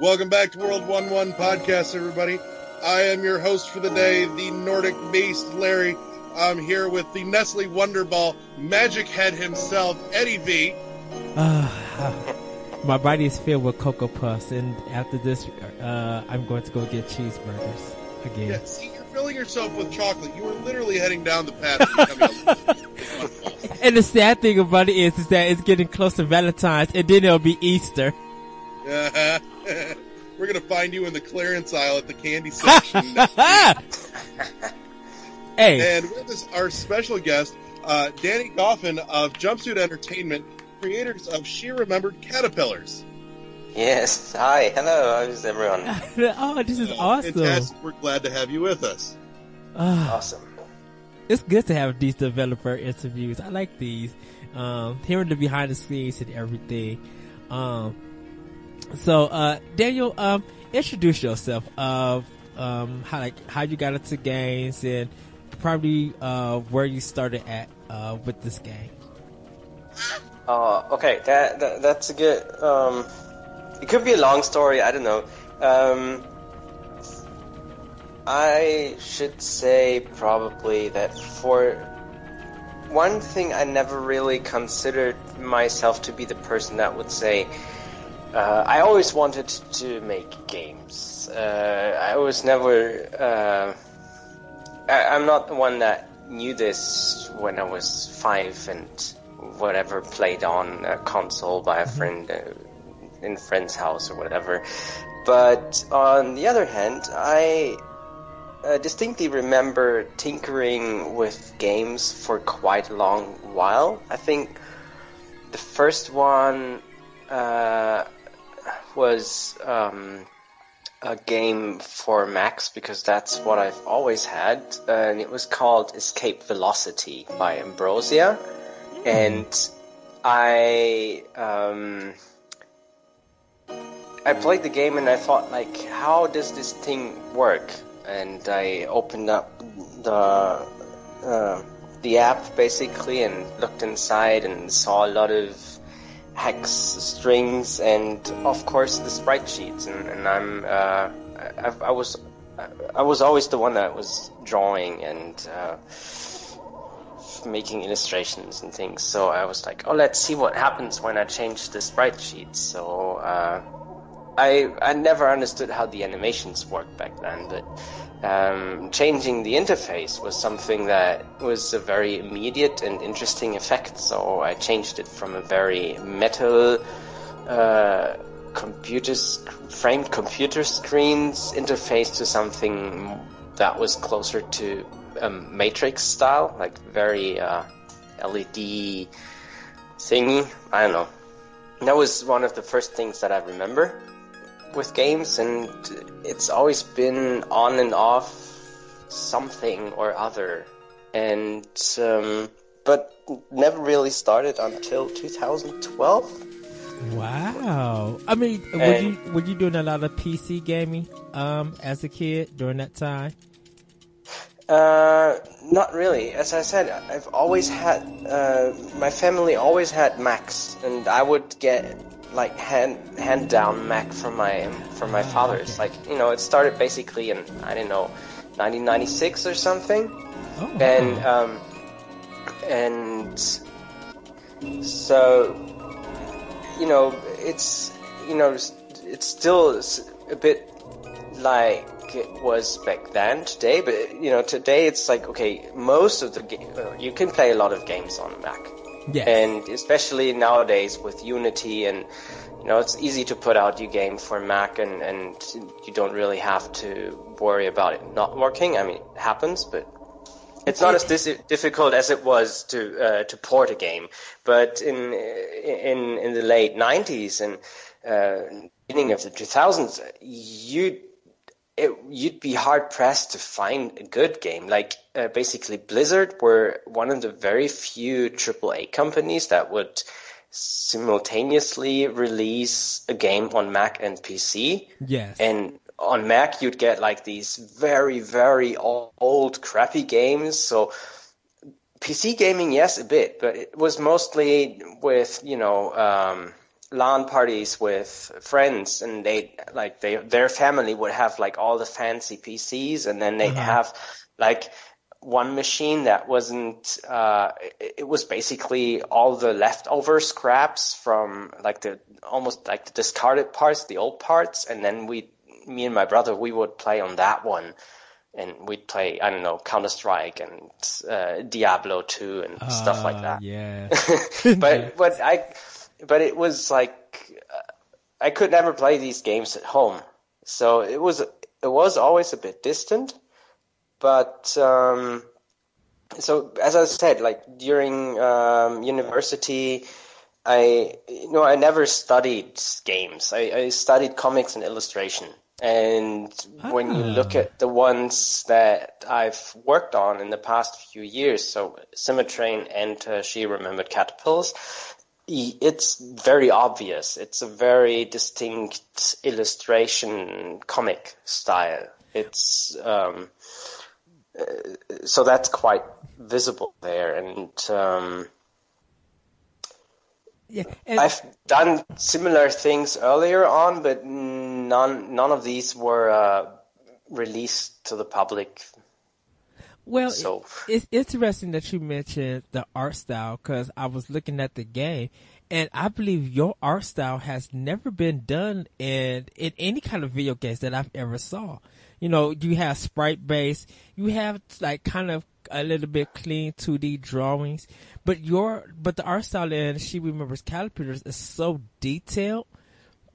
Welcome back to World One One Podcast, everybody. I am your host for the day, the Nordic Beast, Larry. I'm here with the Nestle Wonderball Magic Head himself, Eddie V. Uh, my body is filled with Cocoa Puffs, and after this, uh, I'm going to go get cheeseburgers again. Yeah, see, you're filling yourself with chocolate. You are literally heading down the path And the sad thing about it is, is that it's getting close to Valentine's, and then it'll be Easter. Uh, we're gonna find you in the clearance aisle at the candy section. hey, And with us, our special guest, uh, Danny Goffin of Jumpsuit Entertainment, creators of She Remembered Caterpillars. Yes. Hi. Hello. How's everyone? oh, this is awesome. Fantastic. We're glad to have you with us. Ah, Awesome. it's good to have these developer interviews. I like these. Um, hearing the behind the scenes and everything. Um, so, uh, Daniel, um, introduce yourself of, um, how, like, how you got into games and probably, uh, where you started at, uh, with this game. Uh, okay. That, that that's a good. Um, it could be a long story. I don't know. Um, I should say probably that for one thing, I never really considered myself to be the person that would say. Uh, I always wanted to make games. Uh, I was never. Uh, I, I'm not the one that knew this when I was five and whatever played on a console by a friend uh, in a friend's house or whatever. But on the other hand, I uh, distinctly remember tinkering with games for quite a long while. I think the first one uh, was um, a game for Macs because that's what I've always had, and it was called Escape Velocity by Ambrosia, and I um, I played the game and I thought like, how does this thing work? And I opened up the uh, the app basically and looked inside and saw a lot of hex strings and of course the sprite sheets and, and I'm uh, I, I was I was always the one that was drawing and uh, making illustrations and things. So I was like oh let's see what happens when I change the sprite sheets so uh, I I never understood how the animations worked back then but um, changing the interface was something that was a very immediate and interesting effect. So I changed it from a very metal, uh, framed computer screens interface to something that was closer to a Matrix style, like very uh, LED thingy. I don't know. That was one of the first things that I remember with games, and it's always been on and off something or other, and um, but never really started until 2012. Wow. I mean, were you, were you doing a lot of PC gaming, um, as a kid during that time? Uh, not really. As I said, I've always had uh, my family always had Macs, and I would get like hand hand down Mac from my from my father's. Like you know, it started basically in I don't know, 1996 or something. Oh, and um, and so you know it's you know it's still a bit like it was back then today but you know today it's like okay most of the ga- uh, you can play a lot of games on mac yes. and especially nowadays with Unity and you know it's easy to put out your game for Mac and and you don't really have to worry about it not working. I mean, it happens, but it's not as dis- difficult as it was to uh, to port a game. But in in in the late '90s and uh, beginning of the 2000s, you it, you'd be hard pressed to find a good game. Like uh, basically, Blizzard were one of the very few AAA companies that would simultaneously release a game on Mac and PC. yes. And on Mac, you'd get like these very, very old, old crappy games. So PC gaming, yes, a bit, but it was mostly with, you know, um, LAN parties with friends, and they like they their family would have like all the fancy PCs, and then they Uh-huh. have like one machine that wasn't. Uh, it, was basically all the leftover scraps from like the almost like the discarded parts, the old parts, and then we, me and my brother, we would play on that one. And we'd play, I don't know, Counter Strike and uh, Diablo 2 and stuff like Uh, that Yeah. but but I but it was like uh, I could never play these games at home, so it was it was always a bit distant. But um, so as I said, like during um, university, I you know I never studied games. I, I studied comics and illustration. And when you look Ah. at the ones that I've worked on in the past few years, so Symmetrain and uh, She Remembered Caterpillars, it's very obvious. It's a very distinct illustration comic style. It's um, uh, so that's quite visible there, and um, yeah. And, I've done similar things earlier on, but none none of these were uh, released to the public. Well, so- it's interesting that you mentioned the art style because I was looking at the game, and I believe your art style has never been done in in any kind of video games that I've ever saw. You know, you have sprite based, you have like kind of a little bit clean 2D drawings, but your but the art style in She Remembers Caterpillars is so detailed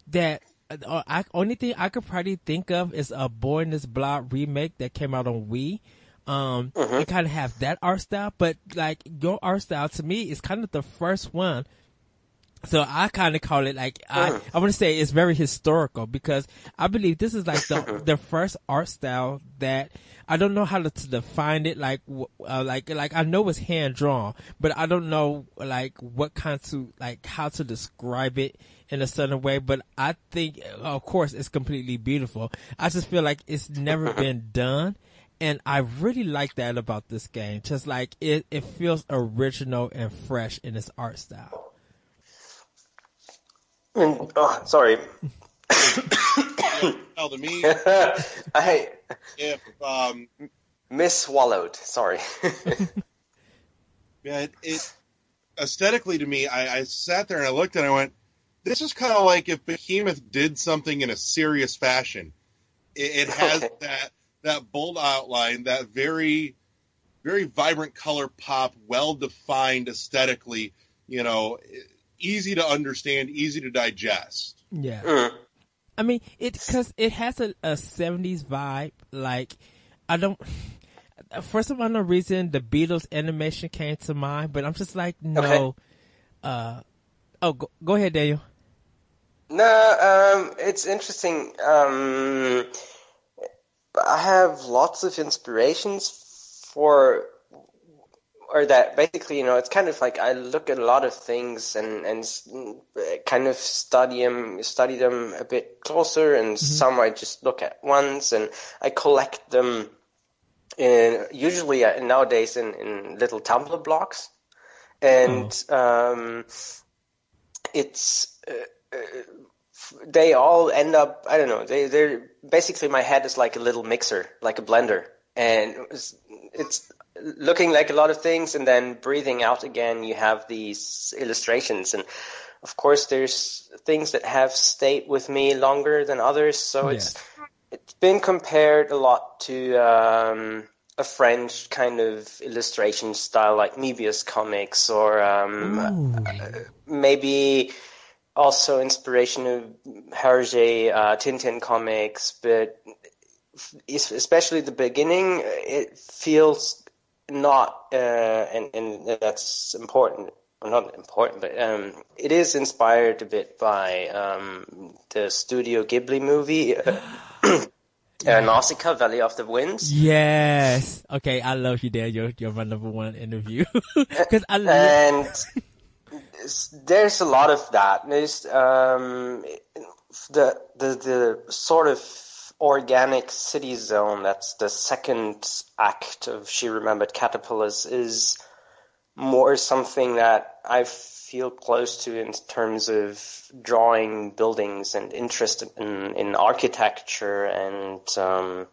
that uh, I, only thing I could probably think of is a Boy and His Blob remake that came out on Wii. Um, it kind of have that art style, but like your art style to me is kind of the first one. So I kind of call it like I I want to say it's very historical because I believe this is like the the first art style that I don't know how to, to define it like uh, like like I know it's hand drawn, but I don't know like what kind to like how to describe it in a certain way. But I think of course it's completely beautiful. I just feel like it's never been done. And I really like that about this game. Just like it, it feels original and fresh in its art style. And, oh, sorry, Tell to me I if um, misswallowed. Sorry. yeah, it, it aesthetically to me, I, I sat there and I looked and I went, "This is kind of like if Behemoth did something in a serious fashion. It, it has Okay. that that bold outline, that very very vibrant color pop, well defined aesthetically. You know, easy to understand, easy to digest. Yeah. Mm. I mean, it because it has a, a '70s vibe. Like, I don't. First of all, no reason the Beatles animation came to mind, but I'm just like, no. Okay. Uh, oh, go, go ahead, Daniel. No, um, it's interesting. Um, I have lots of inspirations for, or that basically, you know, it's kind of like I look at a lot of things and and kind of study them, study them a bit closer, and some I just look at once, and I collect them. In, usually uh, nowadays in, in little Tumblr blocks, and um, it's uh, uh, they all end up I don't know they they're basically my head is like a little mixer like a blender. And it's, it's looking like a lot of things and then breathing out again you have these illustrations. And of course there's things that have stayed with me longer than others. So it's it's been compared a lot to um, a French kind of illustration style like Moebius comics or um, Ooh. maybe also inspiration of Hergé uh, Tintin comics, but especially the beginning, it feels not, uh, and, and that's important. Well, not important, but um, it is inspired a bit by um, the Studio Ghibli movie, uh, uh, Nausicaa, Valley of the Winds. Yes. Okay, I love you, Daniel. You're my number one interview because I love. and there's a lot of that. There's um, the the the sort of organic city zone. That's the second act of She Remembered Caterpillars. Is more something that I feel close to in terms of drawing buildings and interest in, in architecture and um,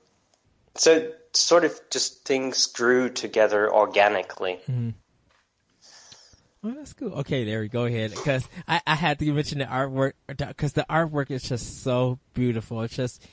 so sort of just things grew together organically. Mm-hmm. Well, that's cool. Okay, there we go ahead. Because I, I had to mention the artwork because the artwork is just so beautiful. It's just,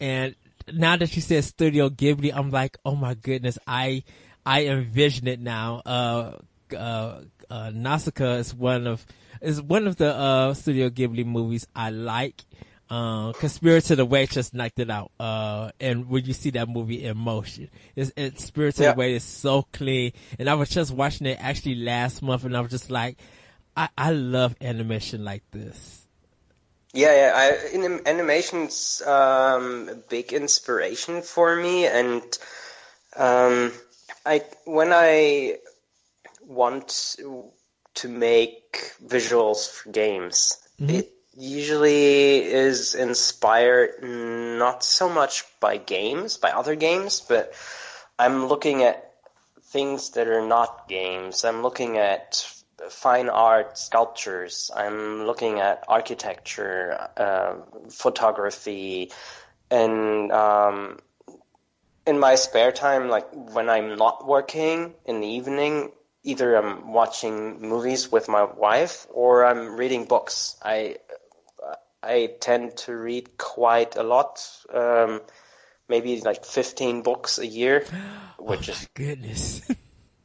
and now that you said Studio Ghibli, I'm like, oh my goodness, I I envision it now. Uh, uh, uh, Nausicaa is one of is one of the uh, Studio Ghibli movies I like. Uh, cause the Away just knocked it out. Uh, and when you see that movie in motion, it's, it's Spirited yeah. Away is so clean. And I was just watching it actually last month and I was just like, I, I love animation like this. Yeah, yeah. I, in, animation's um, a big inspiration for me, and um, I when I want to make visuals for games, mm-hmm. it usually is inspired not so much by games, by other games, but I'm looking at things that are not games. I'm looking at fine art sculptures. I'm looking at architecture, uh, photography, and um, in my spare time, like when I'm not working in the evening, either I'm watching movies with my wife or I'm reading books. I I tend to read quite a lot, um, maybe like 15 books a year, which oh is goodness.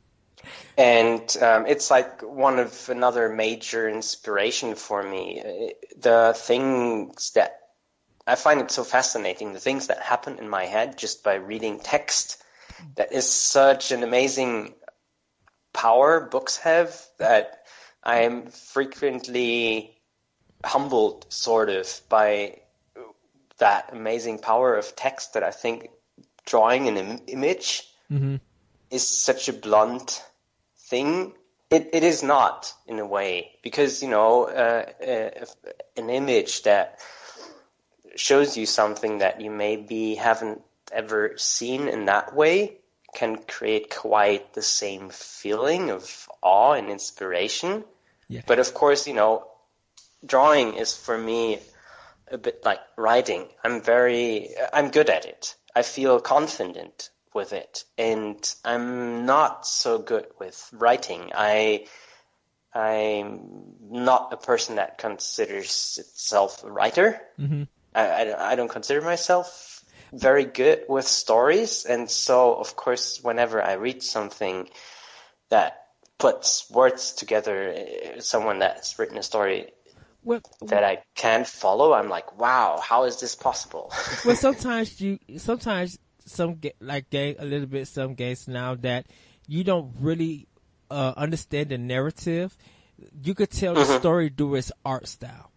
and um, it's like one of another major inspiration for me. The things that I find it so fascinating, the things that happen in my head just by reading text. That is such an amazing power books have that I am frequently humbled sort of by that amazing power of text that I think drawing an Im- image mm-hmm. is such a blunt thing. It it is not in a way because you know uh, uh, an image that shows you something that you maybe haven't ever seen in that way can create quite the same feeling of awe and inspiration. Yeah. But of course, you know, drawing is for me a bit like writing. I'm very, I'm good at it. I feel confident with it, and I'm not so good with writing. I, I'm not a person that considers itself a writer. Mm-hmm. I, I, I don't consider myself very good with stories, and so of course, whenever I read something that puts words together, eh, someone that's written a story well, that I can't follow. I'm like, wow, how is this possible? well, sometimes you, sometimes some like gay a little bit some games now that you don't really uh, understand the narrative. You could tell mm-hmm. the story through its art style,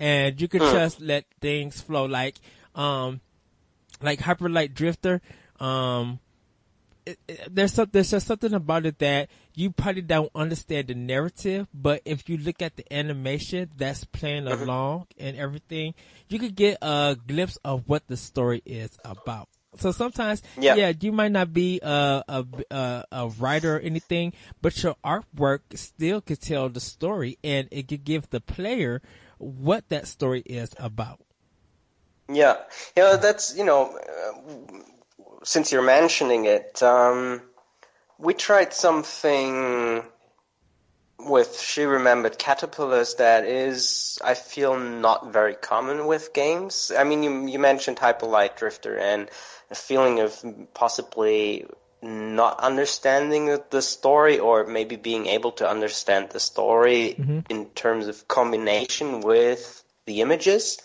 and you could mm. just let things flow. Like, um, like Hyper Light Drifter, um, it, it, there's some, there's just something about it that you probably don't understand the narrative, but if you look at the animation that's playing mm-hmm. along and everything, you could get a glimpse of what the story is about. So sometimes, yeah, yeah you might not be a, a, a, a writer or anything, but your artwork still could tell the story and it could give the player what that story is about. Yeah, yeah, that's you know, uh, since you're mentioning it, um, we tried something with She Remembered Caterpillars that is, I feel, not very common with games. I mean, you, you mentioned Hyper Light Drifter and a feeling of possibly not understanding the story or maybe being able to understand the story mm-hmm. in terms of combination with the images.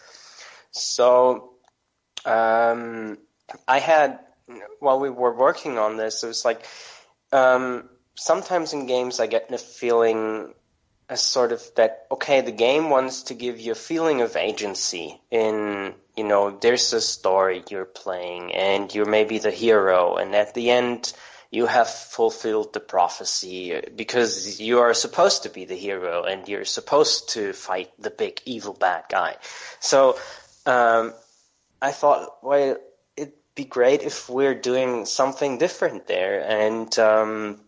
So, um, I had while we were working on this, it was like um, sometimes in games I get the feeling a sort of that okay, the game wants to give you a feeling of agency in you know there's a story you're playing and you're maybe the hero, and at the end you have fulfilled the prophecy because you are supposed to be the hero and you're supposed to fight the big evil bad guy. So um, I thought, well, be great if we're doing something different there. And um,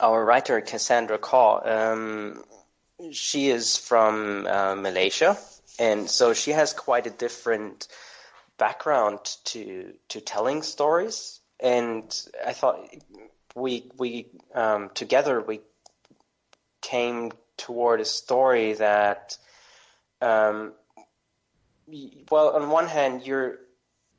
our writer Cassandra Khaw, um, she is from uh, Malaysia, and so she has quite a different background to to telling stories. And I thought we we um, together we came toward a story that, um, well, on one hand you're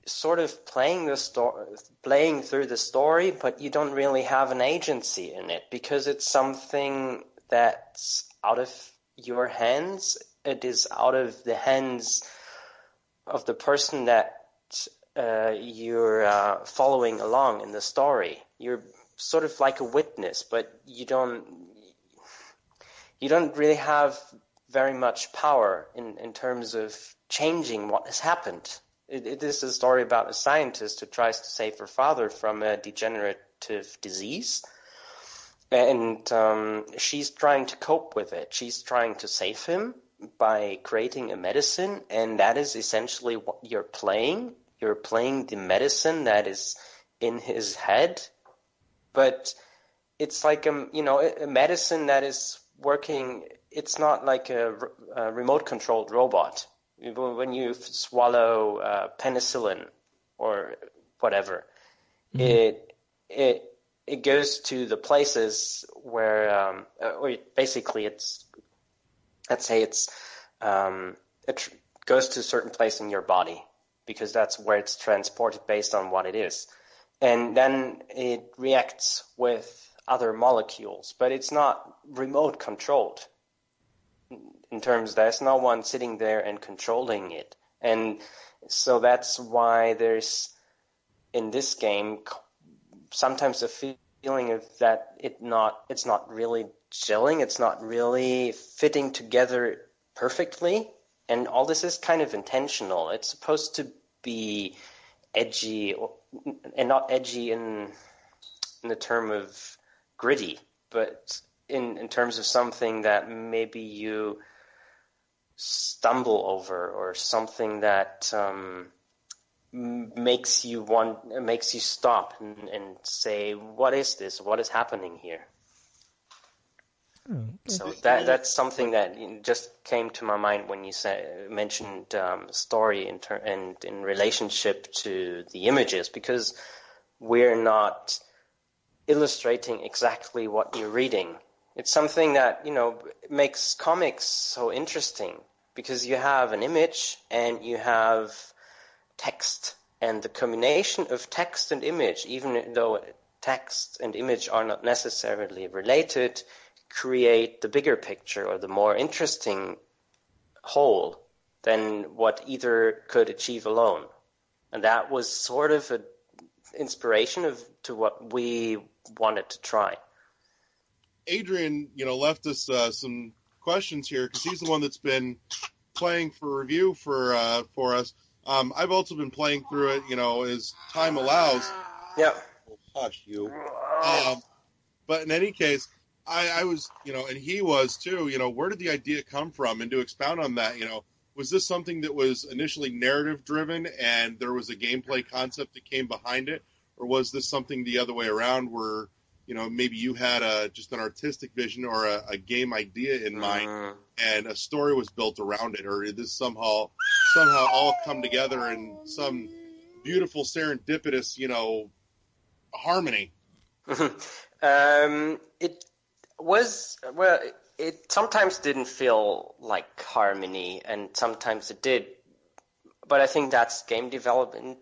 sort of playing the story, playing through the story, but you don't really have an agency in it because it's something that's out of your hands. It is out of the hands of the person that uh, you're uh, following along in the story. You're sort of like a witness, but you don't you don't really have very much power in, in terms of changing what has happened. It, it is a story about a scientist who tries to save her father from a degenerative disease. And um, she's trying to cope with it. She's trying to save him by creating a medicine, and that is essentially what you're playing. You're playing the medicine that is in his head, but it's like a you know a medicine that is working. It's not like a, a remote controlled robot when you swallow uh, penicillin or whatever, mm-hmm. it it it goes to the places where, um, uh, or basically, it's let's say it's um, it tr- goes to a certain place in your body because that's where it's transported based on what it is, and then it reacts with other molecules, but it's not remote controlled in terms there's no one sitting there and controlling it. And so that's why there's in this game sometimes a feeling of that it not it's not really gelling, it's not really fitting together perfectly. And all this is kind of intentional. It's supposed to be edgy and not edgy in in the term of gritty, but in in terms of something that maybe you stumble over or something that um, makes you want makes you stop and, and, say what is this? What is happening here? Oh, so that that's something that just came to my mind when you say, mentioned um, story in ter- and in relationship to the images because we're not illustrating exactly what you're reading it's something that, you know, makes comics so interesting because you have an image and you have text. And the combination of text and image, even though text and image are not necessarily related, create the bigger picture or the more interesting whole than what either could achieve alone. And that was sort of an inspiration of to what we wanted to try. Adrian, you know, left us uh, some questions here because he's the one that's been playing for review for uh, for us. Um, I've also been playing through it, you know, as time allows. Yeah. Oh, hush you. Um, but in any case, I, I was, you know, and he was too. You know, where did the idea come from? And to expound on that, you know, was this something that was initially narrative driven and there was a gameplay concept that came behind it, or was this something the other way around where you know, maybe you had a just an artistic vision or a, a game idea in mind, uh, and a story was built around it, or did this somehow somehow all come together in some beautiful serendipitous, you know, harmony? um, it was well. It sometimes didn't feel like harmony, and sometimes it did. But I think that's game development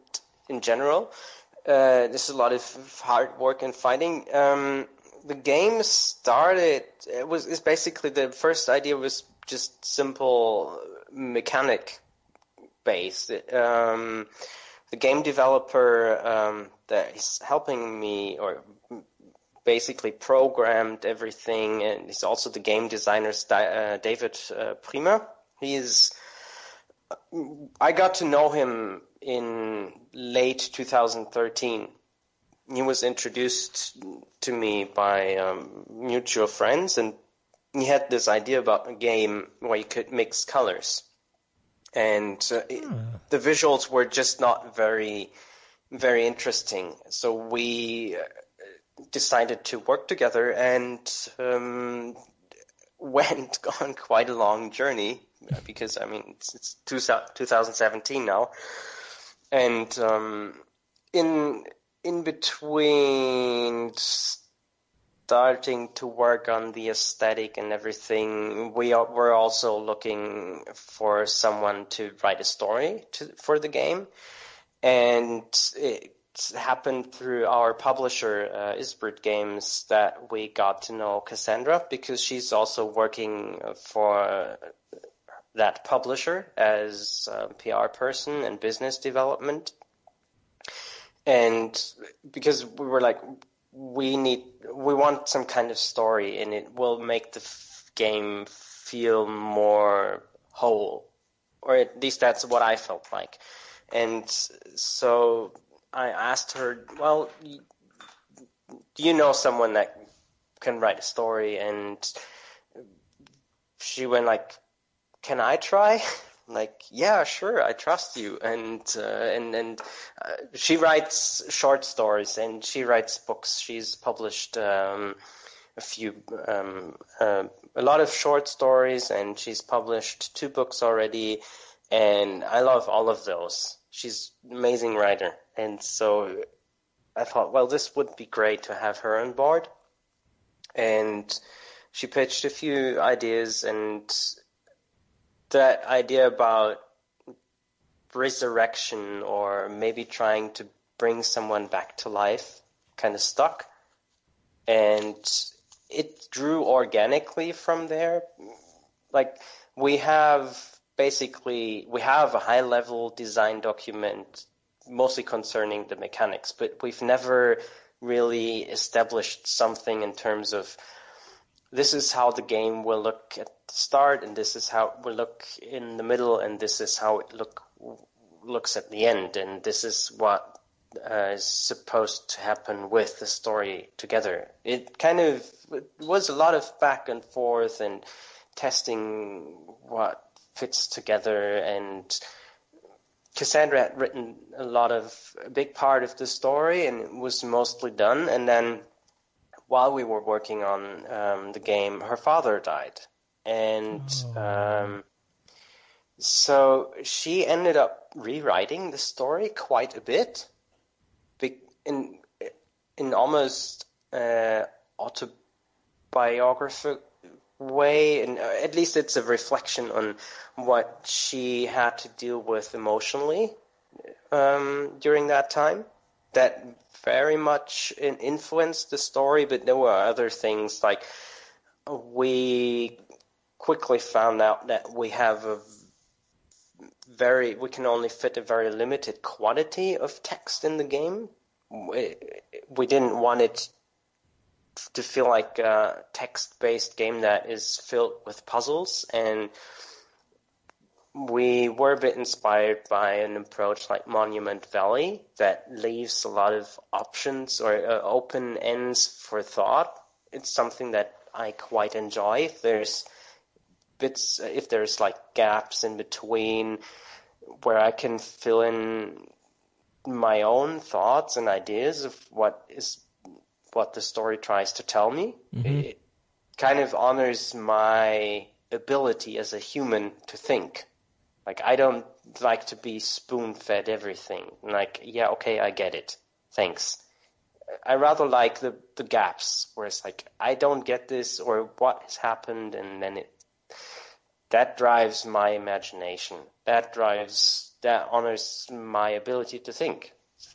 in general uh, there's a lot of hard work and fighting. Um, the game started. It was. It's basically the first idea was just simple mechanic based. Um, the game developer um, that is helping me, or basically programmed everything, and he's also the game designer, uh, David uh, Prima. He is. I got to know him in late 2013. He was introduced to me by um, mutual friends, and he had this idea about a game where you could mix colors. And uh, it, hmm. the visuals were just not very, very interesting. So we uh, decided to work together and um, went on quite a long journey because I mean it's, it's 2017 now, and um, in in between starting to work on the aesthetic and everything, we are, we're also looking for someone to write a story to, for the game, and it happened through our publisher uh, Ysbryd Games that we got to know Cassandra because she's also working for that publisher as a PR person and business development. And because we were like, we need, we want some kind of story and it will make the f- game feel more whole. Or at least that's what I felt like. And so I asked her, well, do you know someone that can write a story? And she went like, can I try? like, yeah, sure, I trust you. And, uh, and, and, uh, she writes short stories and she writes books. She's published, um, a few, um, uh, a lot of short stories and she's published two books already. And I love all of those. She's an amazing writer. And so I thought, well, this would be great to have her on board. And she pitched a few ideas and that idea about resurrection or maybe trying to bring someone back to life kind of stuck. And it drew organically from there. Like we have basically, we have a high level design document mostly concerning the mechanics, but we've never really established something in terms of this is how the game will look at the start, and this is how it will look in the middle, and this is how it look looks at the end, and this is what uh, is supposed to happen with the story together. It kind of it was a lot of back and forth and testing what fits together, and Cassandra had written a lot of a big part of the story, and it was mostly done, and then while we were working on um, the game, her father died, and oh. um, so she ended up rewriting the story quite a bit, in in almost uh, autobiographical way, and uh, at least it's a reflection on what she had to deal with emotionally um, during that time. That very much influenced the story, but there were other things like we quickly found out that we have a very we can only fit a very limited quantity of text in the game. We, we didn't want it to feel like a text-based game that is filled with puzzles and we were a bit inspired by an approach like Monument Valley that leaves a lot of options or uh, open ends for thought. It's something that I quite enjoy. If there's bits, if there's like gaps in between where I can fill in my own thoughts and ideas of what is what the story tries to tell me. Mm-hmm. It kind of honors my ability as a human to think like I don't like to be spoon fed everything. Like, yeah, okay, I get it. Thanks. I rather like the the gaps where it's like I don't get this or what has happened, and then it that drives my imagination. That drives that honors my ability to think.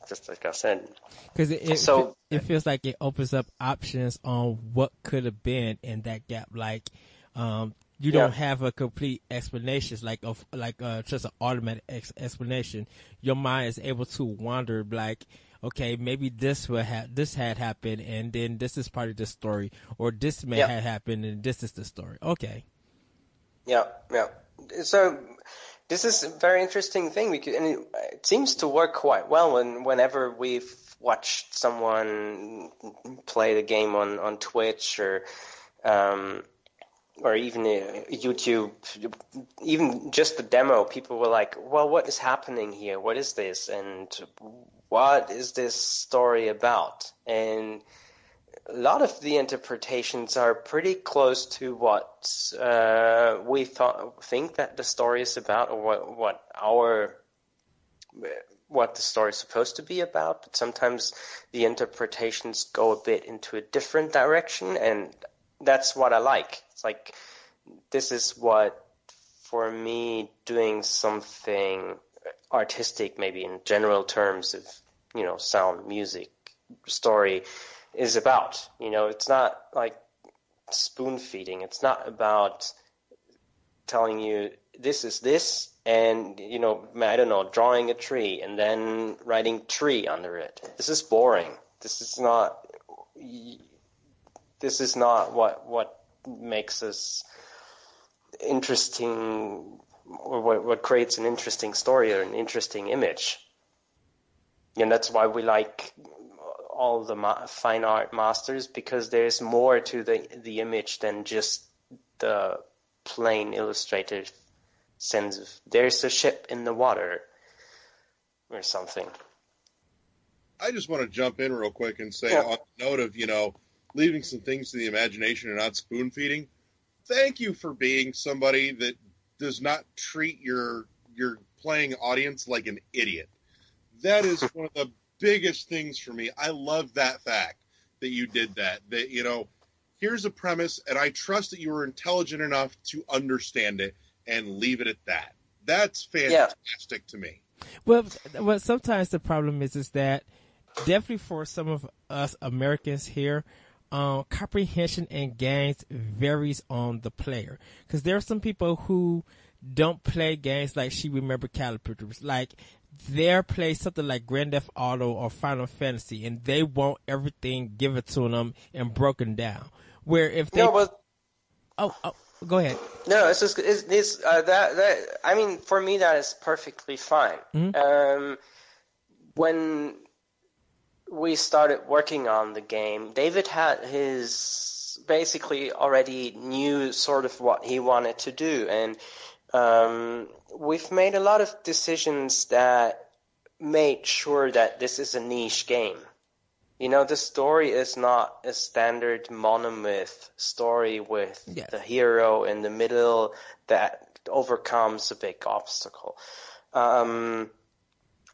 Just like I said, because it, it, so it feels like it opens up options on what could have been in that gap. Like, um, you don't have a complete explanation, like of like uh, just an automatic ex- explanation. Your mind is able to wander, like, okay, maybe this will have this had happened, and then this is part of the story, or this may have happened, and this is the story. Okay. Yeah, yeah. So this is a very interesting thing, because, and it, it seems to work quite well. When whenever we've watched someone play the game on on Twitch or um, or even YouTube, even just the demo, people were like, well, what is happening here? What is this? And what is this story about? And a lot of the interpretations are pretty close to what uh, we thought think that the story is about, or what what our what the story is supposed to be about. But sometimes the interpretations go a bit into a different direction, and that's what I like. It's like this is what for me doing something artistic, maybe in general terms of you know sound, music, story is about. You know, it's not like spoon feeding. It's not about telling you this is this and you know I don't know drawing a tree and then writing tree under it. This is boring. This is not this is not what what makes us interesting or what, what creates an interesting story or an interesting image. And that's why we like all the ma- fine art masters because there's more to the the image than just the plain illustrated sense of there's a ship in the water or something. I just want to jump in real quick and say, Yeah. on the note of you know leaving some things to the imagination and not spoon feeding. Thank you for being somebody that does not treat your your playing audience like an idiot. That is one of the biggest things for me. I love that fact that you did that. That you know, here's a premise, and I trust that you were intelligent enough to understand it and leave it at that. That's fantastic to me. Well, well, sometimes the problem is is that definitely for some of us Americans here, um, comprehension and games varies on the player. Because there are some people who don't play games like she remember calipers. Like they'll play something like Grand Theft Auto or Final Fantasy, and they want everything given to them and broken down. Where if they No, but oh, oh go ahead. No, it's just it's, it's uh, that that I mean for me that is perfectly fine. Mhm. Um, when we started working on the game, David had his basically already knew sort of what he wanted to do, and um, we've made a lot of decisions that made sure that this is a niche game. You know, the story is not a standard monomyth story with Yes. the hero in the middle that overcomes a big obstacle. Um,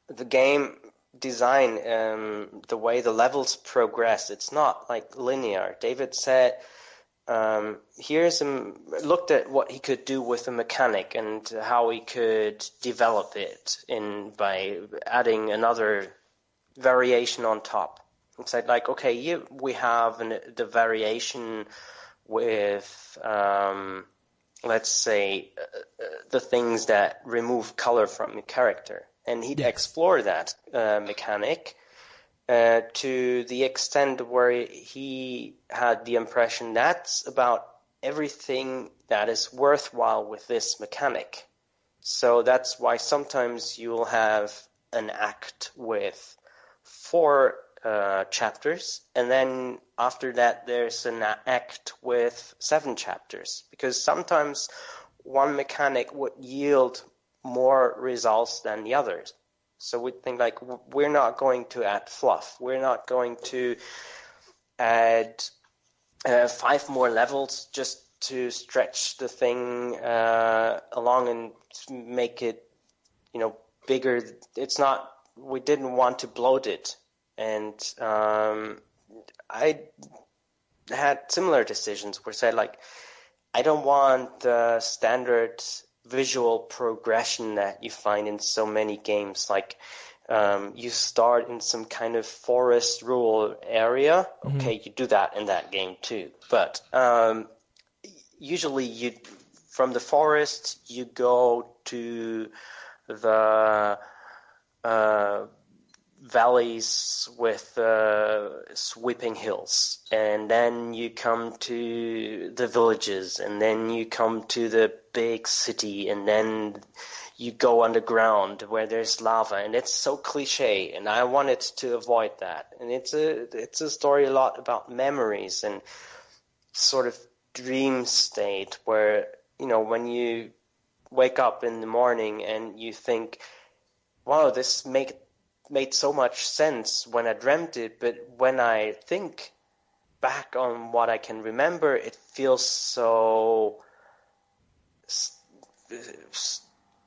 the game design, um, the way the levels progress, it's not like linear. David said, um, here's a, looked at what he could do with the mechanic and how he could develop it in by adding another variation on top. It's like, like okay, we have an, the variation with, um, let's say, uh, uh, the things that remove color from your character, and he'd Yes. explore that uh, mechanic uh, to the extent where he had the impression that's about everything that is worthwhile with this mechanic. So that's why sometimes you'll have an act with four uh, chapters, and then after that there's an act with seven chapters, because sometimes one mechanic would yield more results than the others. So we think like we're not going to add fluff. We're not going to add uh, five more levels just to stretch the thing uh, along and make it, you know, bigger. It's not. We didn't want to bloat it, and um, I had similar decisions where said like, I don't want the standard visual progression that you find in so many games. Like, um, you start in some kind of forest rural area. Okay, you do that in that game too. But um, usually, you from the forest you go to the uh, valleys with uh, sweeping hills, and then you come to the villages, and then you come to the big city, and then you go underground where there's lava, and it's so cliche, and I wanted to avoid that. And it's a it's a story a lot about memories and sort of dream state where you know when you wake up in the morning and you think, "Wow, this make made so much sense when I dreamt it," but when I think back on what I can remember, it feels so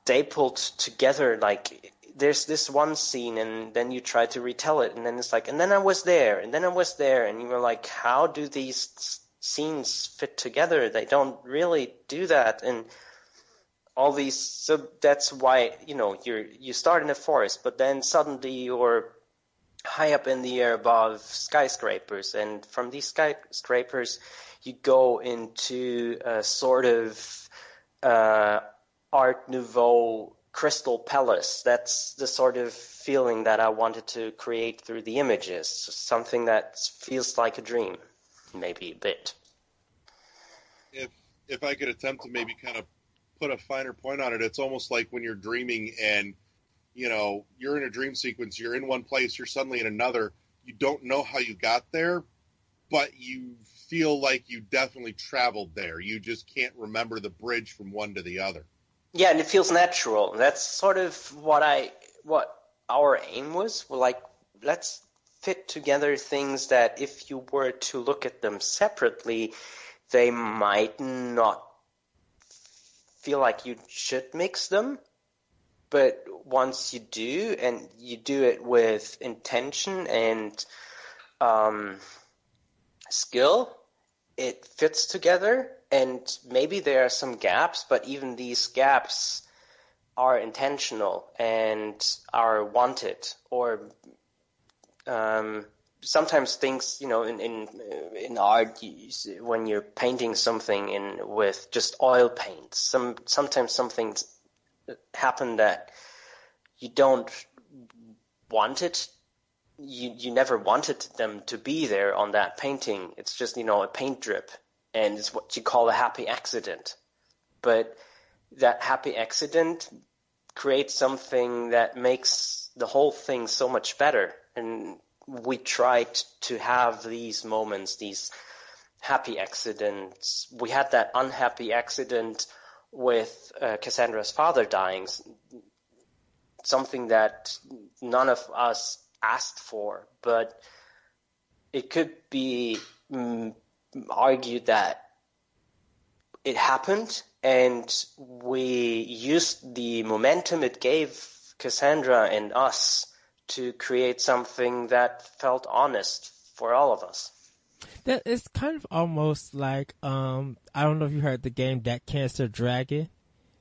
stapled together. Like there's this one scene, and then you try to retell it, and then it's like, and then I was there, and then I was there, and you were like, how do these scenes fit together? They don't really do that, and all these. So that's why you know you you start in a forest, but then suddenly you're high up in the air above skyscrapers, and from these skyscrapers you go into a sort of uh, Art Nouveau crystal palace. That's the sort of feeling that I wanted to create through the images. Something that feels like a dream, maybe a bit. If if I could attempt to maybe kind of put a finer point on it, it's almost like when you're dreaming and you know you're in a dream sequence, you're in one place, you're suddenly in another. You don't know how you got there, but you feel like you definitely traveled there. You just can't remember the bridge from one to the other. Yeah, and it feels natural. That's sort of what I what our aim was. We're like, let's fit together things that if you were to look at them separately, they might not feel like you should mix them. But once you do, and you do it with intention and um, skill, it fits together and maybe there are some gaps, but even these gaps are intentional and are wanted or um, sometimes things you know in in, in art when you're painting something in with just oil paint some sometimes some things happen that you don't want it you you never wanted them to be there on that painting it's just you know a paint drip and it's what you call a happy accident. But that happy accident creates something that makes the whole thing so much better. And we tried to have these moments, these happy accidents. We had that unhappy accident with uh, Cassandra's father dying, something that none of us asked for, but it could be mm, argued that it happened and we used the momentum it gave Cassandra and us to create something that felt honest for all of us. That is kind of almost like um I don't know if you heard the game that Cancer Dragon.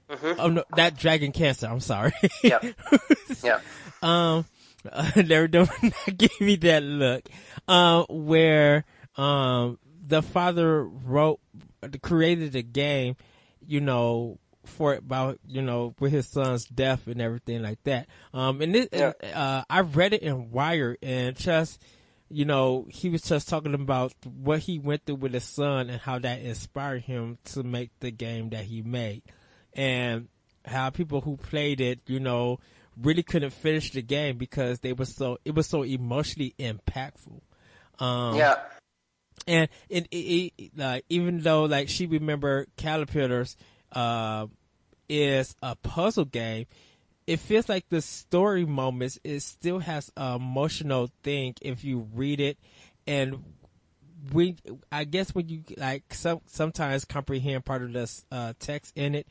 Mm-hmm. Oh no, that Dragon Cancer. I'm sorry. Yeah. yeah. Um, never don't give me that look. Um, where um the father wrote, created a game, you know, for it about you know with his son's death and everything like that. Um, and this, yeah. uh, I read it in Wired and just you know he was just talking about what he went through with his son and how that inspired him to make the game that he made, and how people who played it, you know, really couldn't finish the game because they were so it was so emotionally impactful. Um, yeah and it, it, it uh, even though like she remembered caterpillars uh, is a puzzle game it feels like the story moments it still has an emotional thing if you read it and we i guess when you like some sometimes comprehend part of the uh, text in it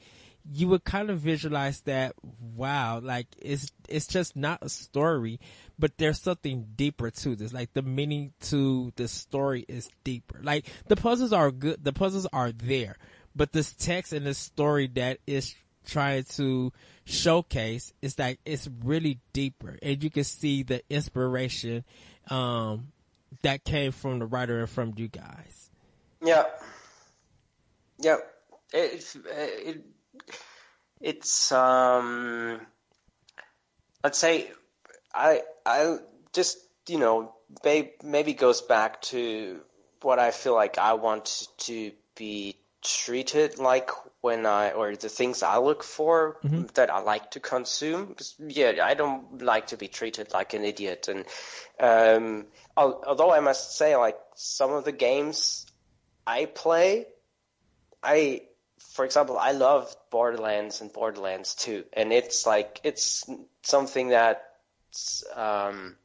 you would kind of visualize that wow like it's it's just not a story but there's something deeper to this. Like the meaning to the story is deeper. Like the puzzles are good, the puzzles are there, but this text and this story that is trying to showcase is like it's really deeper, and you can see the inspiration um, that came from the writer and from you guys. Yeah, yeah. It, it, it's um, let's say I I just you know maybe goes back to what I feel like I want to be treated like when I or the things I look for mm-hmm. that I like to consume. Yeah, I don't like to be treated like an idiot. And um, although I must say, like some of the games I play, I for example, I love Borderlands and Borderlands 2, and it's like it's something that um,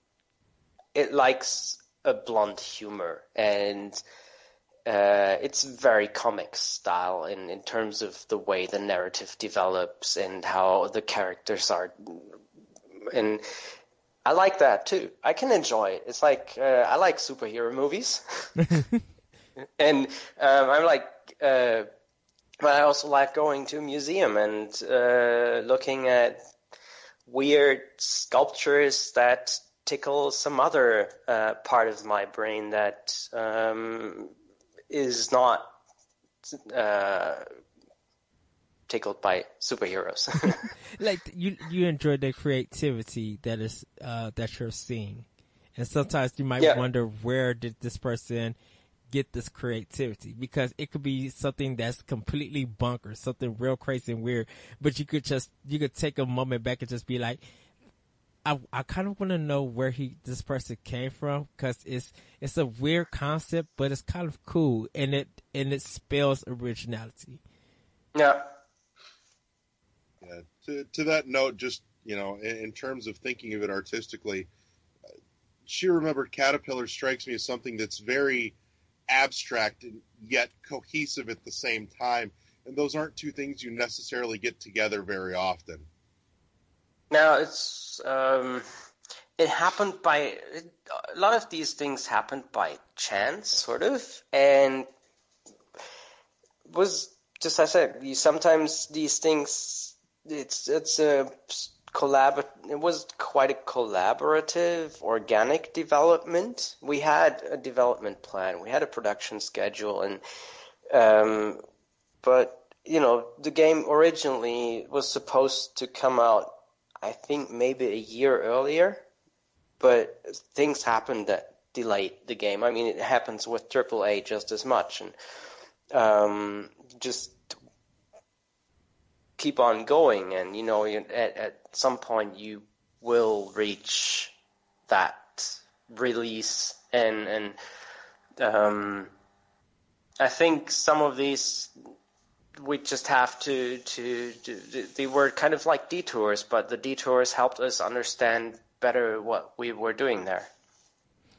it likes a blunt humor and uh, it's very comic style in, in terms of the way the narrative develops and how the characters are. And I like that too. I can enjoy it. It's like uh, I like superhero movies, and um, I'm like, uh, but I also like going to a museum and uh, looking at weird sculptures that tickle some other uh, part of my brain that um, is not uh, tickled by superheroes. like you, you enjoy the creativity that is uh, that you're seeing, and sometimes you might Yeah. wonder where did this person get this creativity because it could be something that's completely bonkers, something real crazy and weird, but you could just you could take a moment back and just be like. I, I kind of want to know where he this person came from because it's it's a weird concept, but it's kind of cool and it and it spells originality. yeah, Yeah. To to that note, just you know, in, in terms of thinking of it artistically, uh, she remembered Caterpillar strikes me as something that's very abstract and yet cohesive at the same time, and those aren't two things you necessarily get together very often. Now it's um, it happened by a lot of these things happened by chance, sort of, and was just as I said. You sometimes these things it's it's a collab. It was quite a collaborative, organic development. We had a development plan. We had a production schedule, and um, but you know the game originally was supposed to come out I think maybe a year earlier, but things happened that delayed the game. I mean, it happens with AAA just as much, and um, just keep on going. And you know, at at some point you will reach that release, and and um, I think some of these we just have to, to, to they were kind of like detours, but the detours helped us understand better what we were doing there.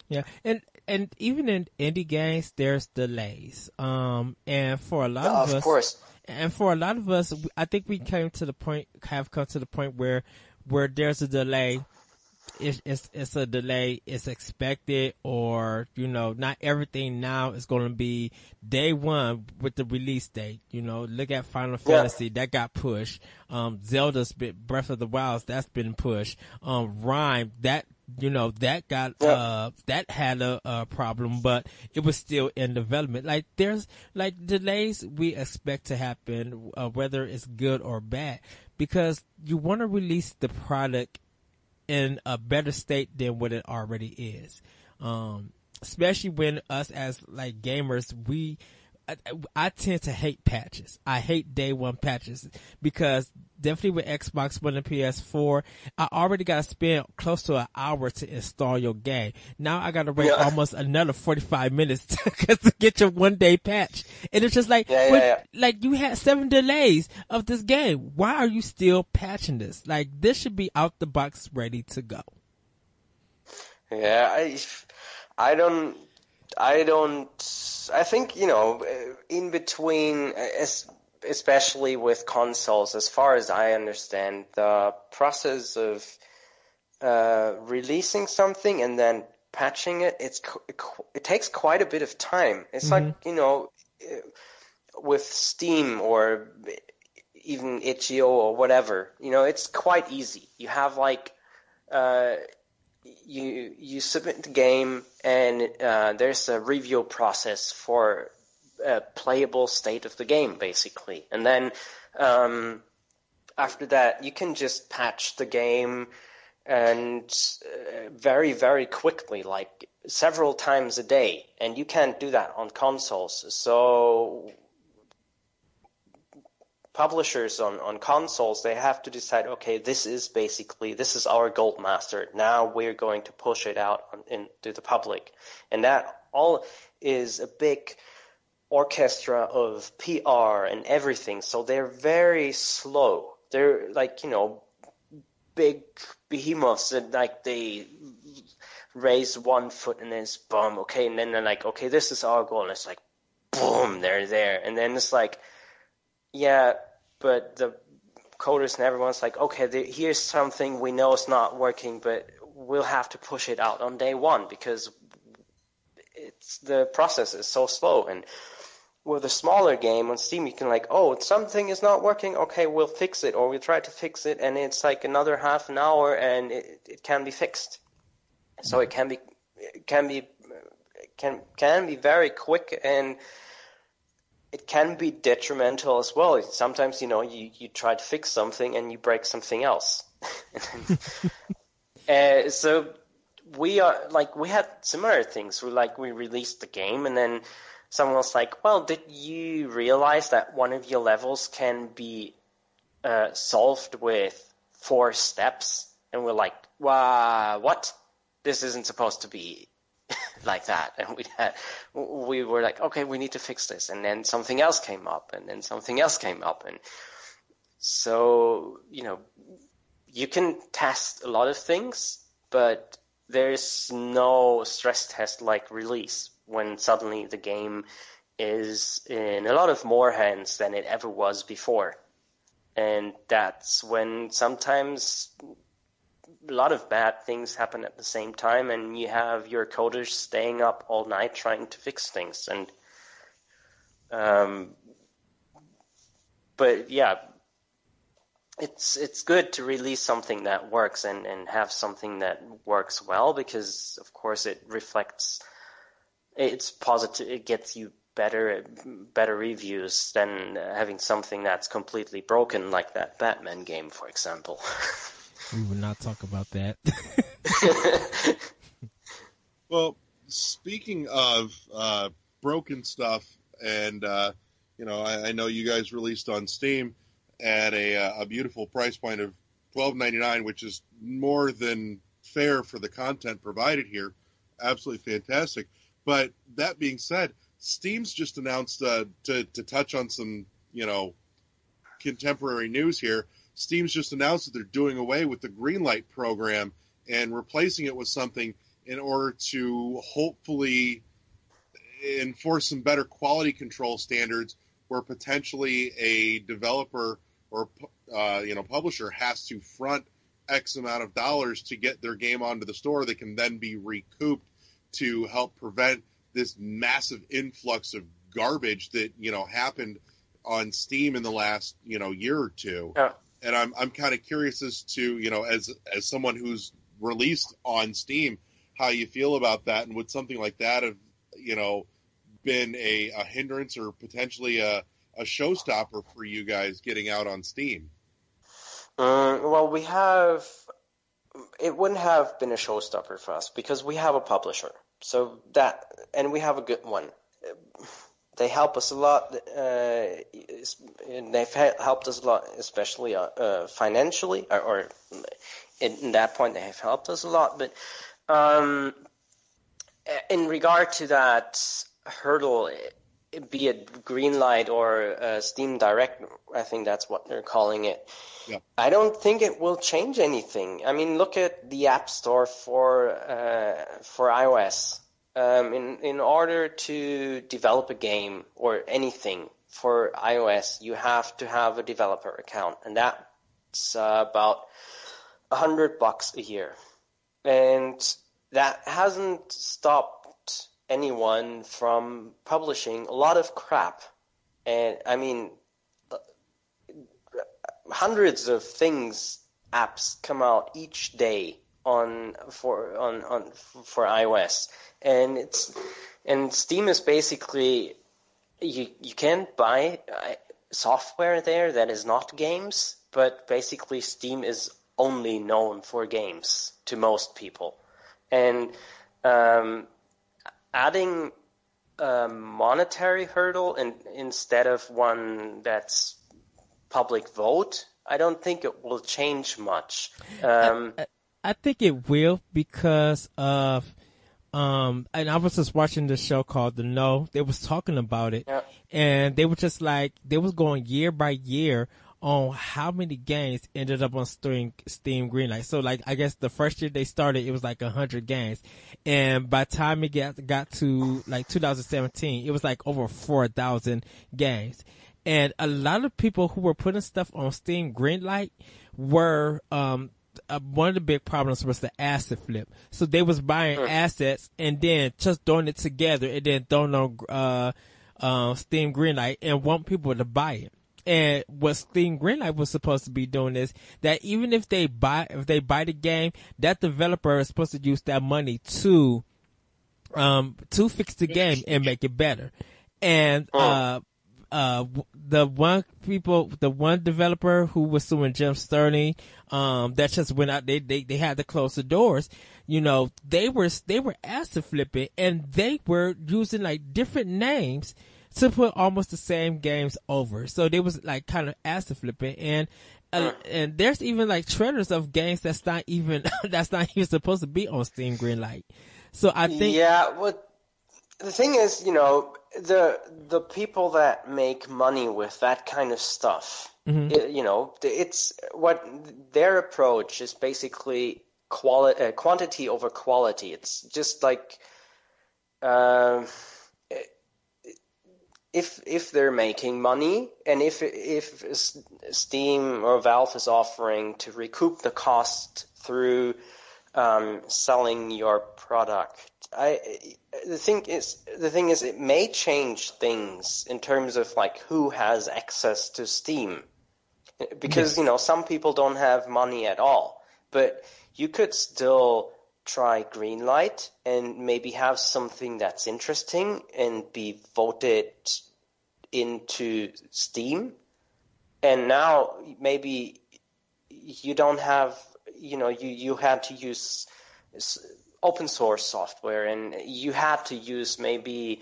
Yeah, and and even in indie games, there's delays. Um, and for a lot of, of us, course. and for a lot of us, I think we came to the point, have come to the point where, where there's a delay. It's, it's, it's a delay. It's expected or, you know, not everything now is going to be day one with the release date. You know, look at Final Yeah. Fantasy that got pushed. Um, Zelda's been, Breath of the Wilds that's been pushed. Um, RiME that, you know, that got, Yeah. uh, that had a, a problem, but it was still in development. Like there's like delays we expect to happen, uh, whether it's good or bad, because you want to release the product in a better state than what it already is. Um, especially when us as like gamers, we, I, I tend to hate patches. I hate day one patches because definitely with Xbox One and PS4, I already got to spend close to an hour to install your game. Now I got to wait Yeah. almost another 45 minutes to, to get your one day patch. And it's just like, Yeah, yeah, like you had seven delays of this game. Why are you still patching this? Like this should be out the box ready to go. Yeah, I, I don't, I don't, I think, you know, in between, es- especially with consoles, as far as I understand, the process of uh, releasing something and then patching it, it's it takes quite a bit of time. It's like, you know, eh, with Steam or even itch.io or whatever, you know, it's quite easy. You have like, uh, you you submit the game and uh, there's a review process for a playable state of the game basically. And then um, after that you can just patch the game and uh, very very quickly like several times a day. And you can't do that on consoles. So publishers on, on consoles they have to decide okay this is basically this is our gold master. Now we're going to push it out on, into the public. And that all is a big orchestra of PR and everything. So they're very slow. They're like you know big behemoths and like they raise one foot and then it's boom, okay, and then they're like, okay, this is our goal, and it's like, boom, they're there, and then it's like, yeah, but the coders and everyone's like, okay, here's something we know is not working, but we'll have to push it out on day one because it's the process is so slow and with a smaller game on Steam, you can like, oh, something is not working. Okay, we'll fix it, or we'll try to fix it, and it's like another half an hour, and it, it can be fixed. So it can be it can be can can be very quick, and it can be detrimental as well. Sometimes you know you you try to fix something and you break something else. uh, so we are like we had similar things. We like we released the game and then someone was like, "Well, did you realize that one of your levels can be uh, solved with four steps?" And we're like, "Wow, what? This isn't supposed to be like that." And we had, we were like, "Okay, we need to fix this." And then something else came up, and then something else came up, and so you know, you can test a lot of things, but there's no stress test like release when suddenly the game is in a lot of more hands than it ever was before. And that's when sometimes a lot of bad things happen at the same time, and you have your coders staying up all night trying to fix things. And um, but yeah, it's it's good to release something that works and, and have something that works well because of course it reflects it's positive. It gets you better better reviews than having something that's completely broken, like that Batman game, for example. we will not talk about that. well, speaking of uh, broken stuff, and uh, you know, I, I, know you guys released on Steam at a, uh, a beautiful price point of twelve ninety nine, which is more than fair for the content provided here. Absolutely fantastic. But that being said, Steam's just announced uh, to to touch on some you know contemporary news here. Steam's just announced that they're doing away with the Greenlight program and replacing it with something in order to hopefully enforce some better quality control standards where potentially a developer or uh, you know publisher has to front X amount of dollars to get their game onto the store that can then be recouped to help prevent this massive influx of garbage that you know happened on Steam in the last you know year or two. Yeah. And I'm I'm kind of curious as to you know as as someone who's released on Steam, how you feel about that, and would something like that have you know been a, a hindrance or potentially a a showstopper for you guys getting out on Steam? Uh, well, we have. It wouldn't have been a showstopper for us because we have a publisher. So that, and we have a good one. They help us a lot. Uh, they've helped us a lot, especially uh, uh, financially, or, or in, in, that point, they have helped us a lot. But um, in regard to that hurdle, be it green light or uh, Steam Direct, I think that's what they're calling it. Yeah. I don't think it will change anything. I mean, look at the App Store for uh, for iOS. Um, in in order to develop a game or anything for iOS, you have to have a developer account, and that's uh, about a hundred bucks a year, and that hasn't stopped anyone from publishing a lot of crap. And I mean, hundreds of things apps come out each day on for on on for iOS, and it's and Steam is basically you you can buy uh, software there that is not games, but basically Steam is only known for games to most people, and um, adding a monetary hurdle in, instead of one that's public vote, I don't think it will change much. Um, I, I, I, think it will because of, um, and I was just watching the show called The Know. They was talking about it, yeah. and they were just like they was going year by year on how many games ended up on Steam, Steam Greenlight. So like, I guess the first year they started, it was like a hundred games. And by the time it got, got to like 2017, it was like over 4,000 games. And a lot of people who were putting stuff on Steam Greenlight were, um, uh, one of the big problems was the asset flip. So they was buying assets and then just throwing it together and then throwing on, uh, uh, Steam Greenlight and want people to buy it. And what Steam Greenlight was supposed to be doing is that even if they buy, if they buy the game, that developer is supposed to use that money to, um, to fix the game and make it better. And, uh, uh, the one people, the one developer who was suing Jim Sterling, um, that just went out, they, they, they had to close the doors. You know, they were, they were asked to flip it and they were using like different names to put almost the same games over. So they was like kind of asset flipping and, uh, and there's even like trailers of games that's not even, that's not even supposed to be on Steam Greenlight. So I think, Yeah, well, the thing is, you know, the the people that make money with that kind of stuff, it- you know, it's what their approach is basically quality, uh, quantity over quality. It's just like, um, if if they're making money and if if Steam or Valve is offering to recoup the cost through um, selling your product, I the thing is the thing is it may change things in terms of like who has access to Steam. Because you know some people don't have money at all, but you could still try Greenlight and maybe have something that's interesting and be voted into Steam. And now maybe you don't have, you know, you, you had to use open source software and you had to use maybe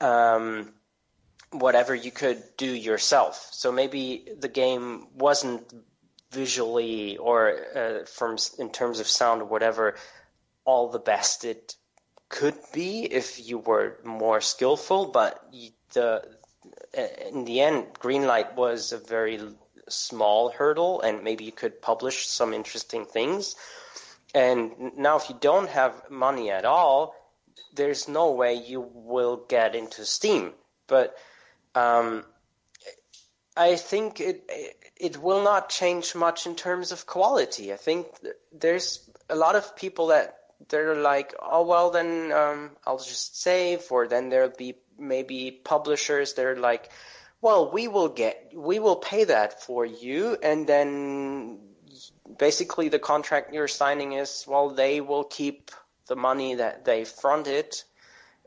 um, whatever you could do yourself. So maybe the game wasn't visually or uh, from in terms of sound or whatever all the best it could be if you were more skillful, but the in the end, Greenlight was a very small hurdle, and maybe you could publish some interesting things. And now, if you don't have money at all, there's no way you will get into Steam. But um, I think it it will not change much in terms of quality. I think there's a lot of people that they're like, oh well, then um, I'll just save, or then there'll be maybe publishers that are like, well, we will get, we will pay that for you, and then basically the contract you're signing is, well, they will keep the money that they fronted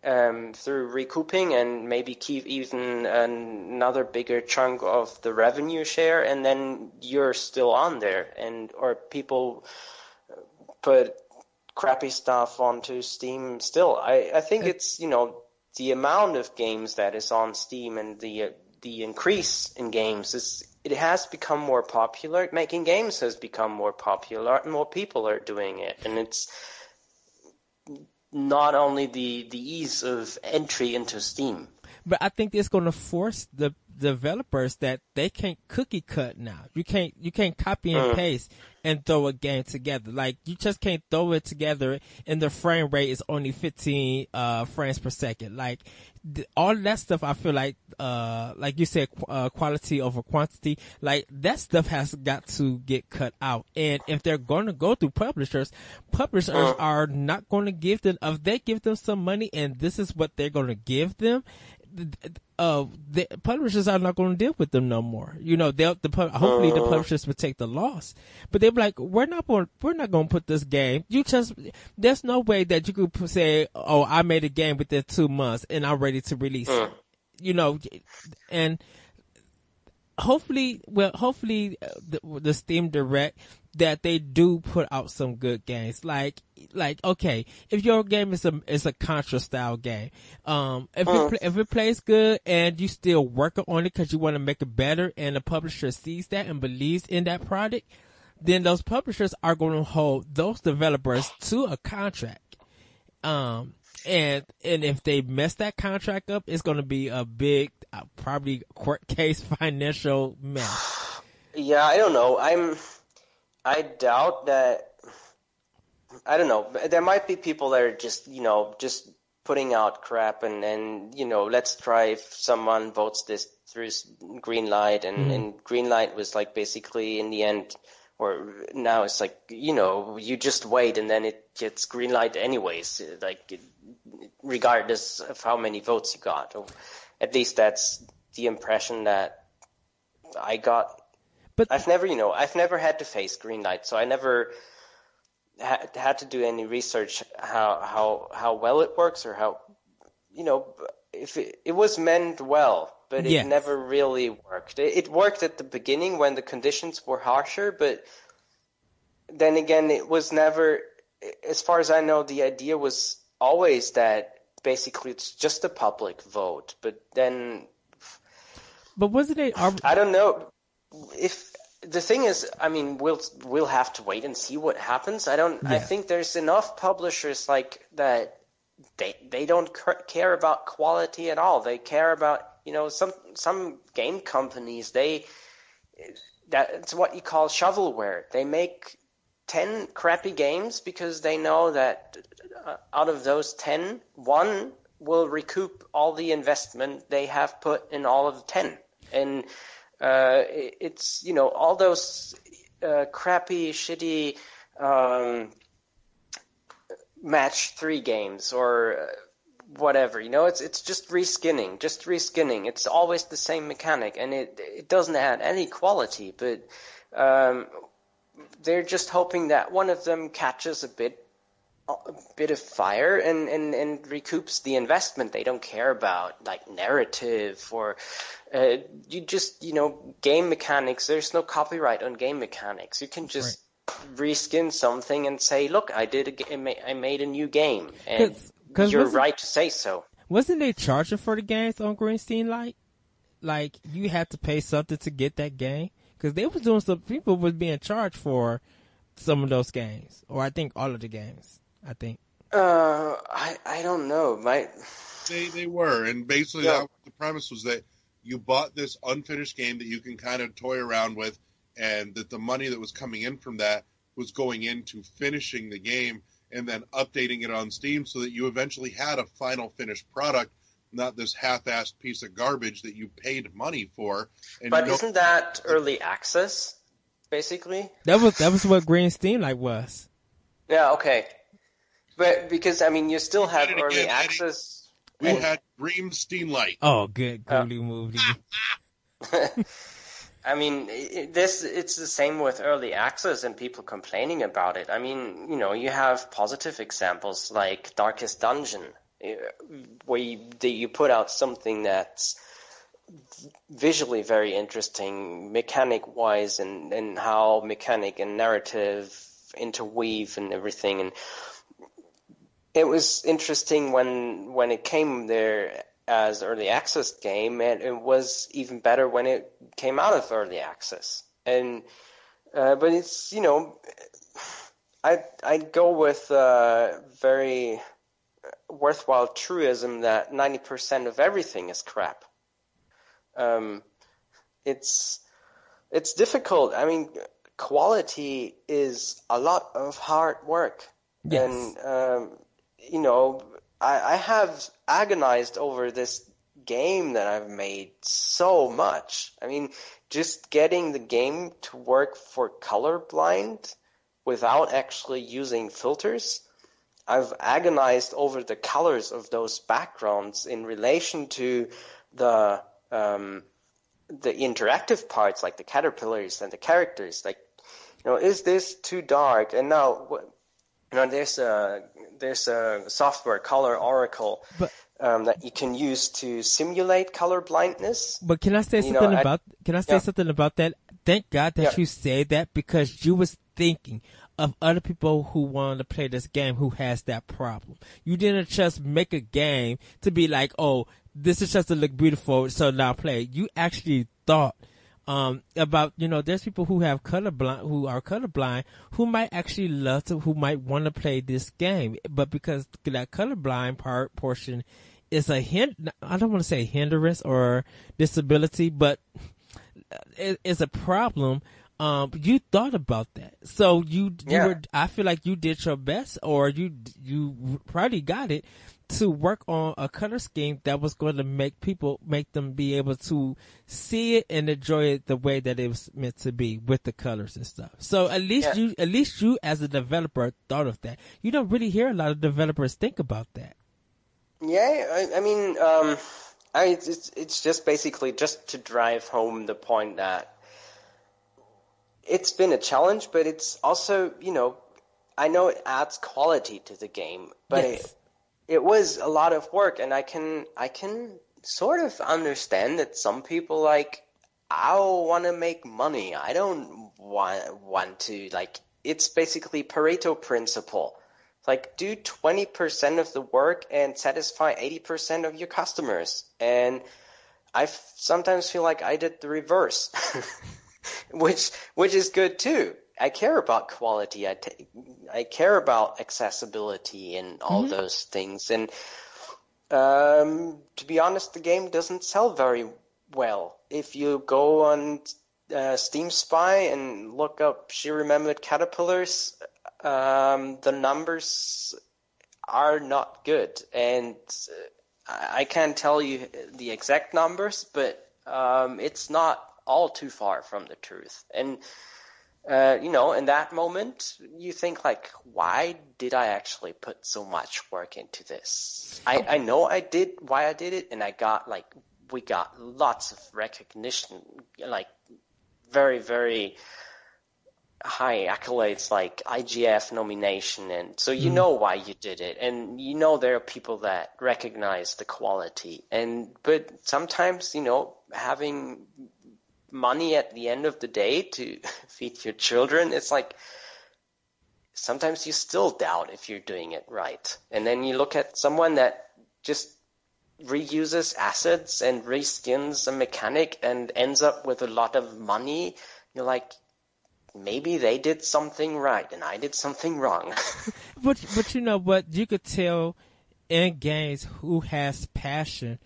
um, through recouping and maybe keep even another bigger chunk of the revenue share, and then you're still on there, and or people put crappy stuff onto Steam still. I, I think it's, you know, the amount of games that is on Steam and the uh, the increase in games is it has become more popular. Making games has become more popular and more people are doing it. And it's not only the the ease of entry into Steam. but I think it's going to force the developers that they can't cookie cut now. You can't, you can't copy and paste and throw a game together. Like you just can't throw it together and the frame rate is only 15, uh, frames per second. Like all that stuff I feel like, uh, like you said, qu- uh, quality over quantity, like that stuff has got to get cut out. And if they're going to go through publishers, publishers are not going to give them, if they give them some money and this is what they're going to give them, uh, the publishers are not going to deal with them no more. You know, they'll, the, hopefully the publishers will take the loss, but they're like, we're not going, we're not going to put this game. You just, there's no way that you could say, oh, I made a game within two months and I'm ready to release it. You know, and hopefully, well, hopefully uh, the, the Steam Direct that they do put out some good games. Like, like okay, if your game is a is a Contra style game, um, if it pla if it plays good and you still working on it because you want to make it better, and the publisher sees that and believes in that product, then those publishers are going to hold those developers to a contract. Um, and, and if they mess that contract up, it's going to be a big, uh, probably court case financial mess. Yeah, I don't know. I'm. I doubt that. I don't know. There might be people that are just, you know, just putting out crap and, and you know, let's try if someone votes this through green light and, Mhm. and green light was like basically in the end or now it's like, you know, you just wait and then it gets green light anyways, like regardless of how many votes you got. Or at least that's the impression that I got But I've never, you know, I've never had to face green light, so I never had, had to do any research how how how well it works or how, you know, if it, it was meant well, but it Yes. never really worked. It, it worked at the beginning when the conditions were harsher, but then again, it was never, as far as I know, the idea was always that basically it's just a public vote, but then but wasn't it? Ar- I don't know if the thing is. I mean, we'll we'll have to wait and see what happens. I don't. I think there's enough publishers like that. They they don't care about quality at all. They care about you know some some game companies. They that's what you call shovelware. They make ten crappy games because they know that uh, out of those ten, one will recoup all the investment they have put in all of the ten. And uh, it's you know all those uh, crappy, shitty um, match three games or uh, whatever. You know, it's it's just reskinning, just reskinning. It's always the same mechanic, and it it doesn't add any quality. But um, they're just hoping that one of them catches a bit bit of fire and, and, and recoups the investment. They don't care about like narrative or uh, you just you know game mechanics. There's no copyright on game mechanics. You can just reskin something and say, look, I did a ga- I made a new game, and 'Cause- 'cause you're right to say so. wasn't they charging for the games on Greenstein Light? Like you had to pay something to get that game because they was doing some people was being charged for some of those games, or I think all of the games. I think. Uh, I I don't know. My They they were, and basically Yeah. that, the premise was that you bought this unfinished game that you can kind of toy around with, and that the money that was coming in from that was going into finishing the game and then updating it on Steam so that you eventually had a final finished product, not this half-assed piece of garbage that you paid money for. And but isn't that early access, basically? That was that was what Greenstein Light was. Yeah. Okay. But because I mean, you still have early again, Eddie. access. we and- had Dream Steam Light. Oh, good Uh, Ghoulie movie. I mean, i- i- this it's the same with early access and people complaining about it. I mean, you know, you have positive examples like Darkest Dungeon, where you, that you put out something that's visually very interesting, mechanic wise, and and how mechanic and narrative interweave and everything. And it was interesting when when it came there as early access game, and it was even better when it came out of early access. And uh, but it's you know, I I'd go with a very worthwhile truism that ninety percent of everything is crap. Um, it's it's difficult. I mean, quality is a lot of hard work. Yes. And um, you know, I, I have agonized over this game that I've made so much. I mean, just getting the game to work for colorblind without actually using filters. I've agonized over the colors of those backgrounds in relation to the um, the interactive parts, like the caterpillars and the characters. Like, you know, is this too dark? And now, you know, there's a there's a software, Color Oracle, But- um, that you can use to simulate color blindness. But can I say You know, something I- about? Can I say yeah. something about that? Thank God that Yeah. you said that because you was thinking of other people who wanted to play this game who has that problem. You didn't just make a game to be like, oh, this is just to look beautiful, so now play. You actually thought um, about you know, there's people who have colorblind, who are colorblind, who might actually love to, who might want to play this game, but because that colorblind part portion is a hind, I don't want to say hindrance or disability, but it's a problem, um, you thought about that. So you, you Yeah. were, I feel like you did your best or you, you probably got it to work on a color scheme that was going to make people, make them be able to see it and enjoy it the way that it was meant to be with the colors and stuff. So at least Yeah. you, at least you as a developer thought of that. You don't really hear a lot of developers think about that. Yeah, I, I mean, um, I, it's it's just basically just to drive home the point that it's been a challenge, but it's also you know, I know it adds quality to the game, but Yes. it it was a lot of work, and I can I can sort of understand that some people like I want to make money. I don't want want to like. It's basically Pareto principle. Like do 20% of the work and satisfy 80% of your customers. And I sometimes feel like I did the reverse, which which is good too. I care about quality. I ta- I care about accessibility and all those things. And um, to be honest, the game doesn't sell very well. If you go on uh, Steam Spy and look up She Remembered Caterpillars, um, the numbers are not good. And uh, I I can't tell you the exact numbers, but um, it's not all too far from the truth. And uh, you know, in that moment, you think like, why did I actually put so much work into this? I, I know I did why I did it, and I got like, we got lots of recognition, like very, very high accolades like IGF nomination, and so you know why you did it, and you know there are people that recognize the quality, and but sometimes you know having money at the end of the day to feed your children, it's like sometimes you still doubt if you're doing it right. And then you look at someone that just reuses assets and reskins a mechanic and ends up with a lot of money. You're like, maybe they did something right and I did something wrong. But but you know what? You could tell in games who has passion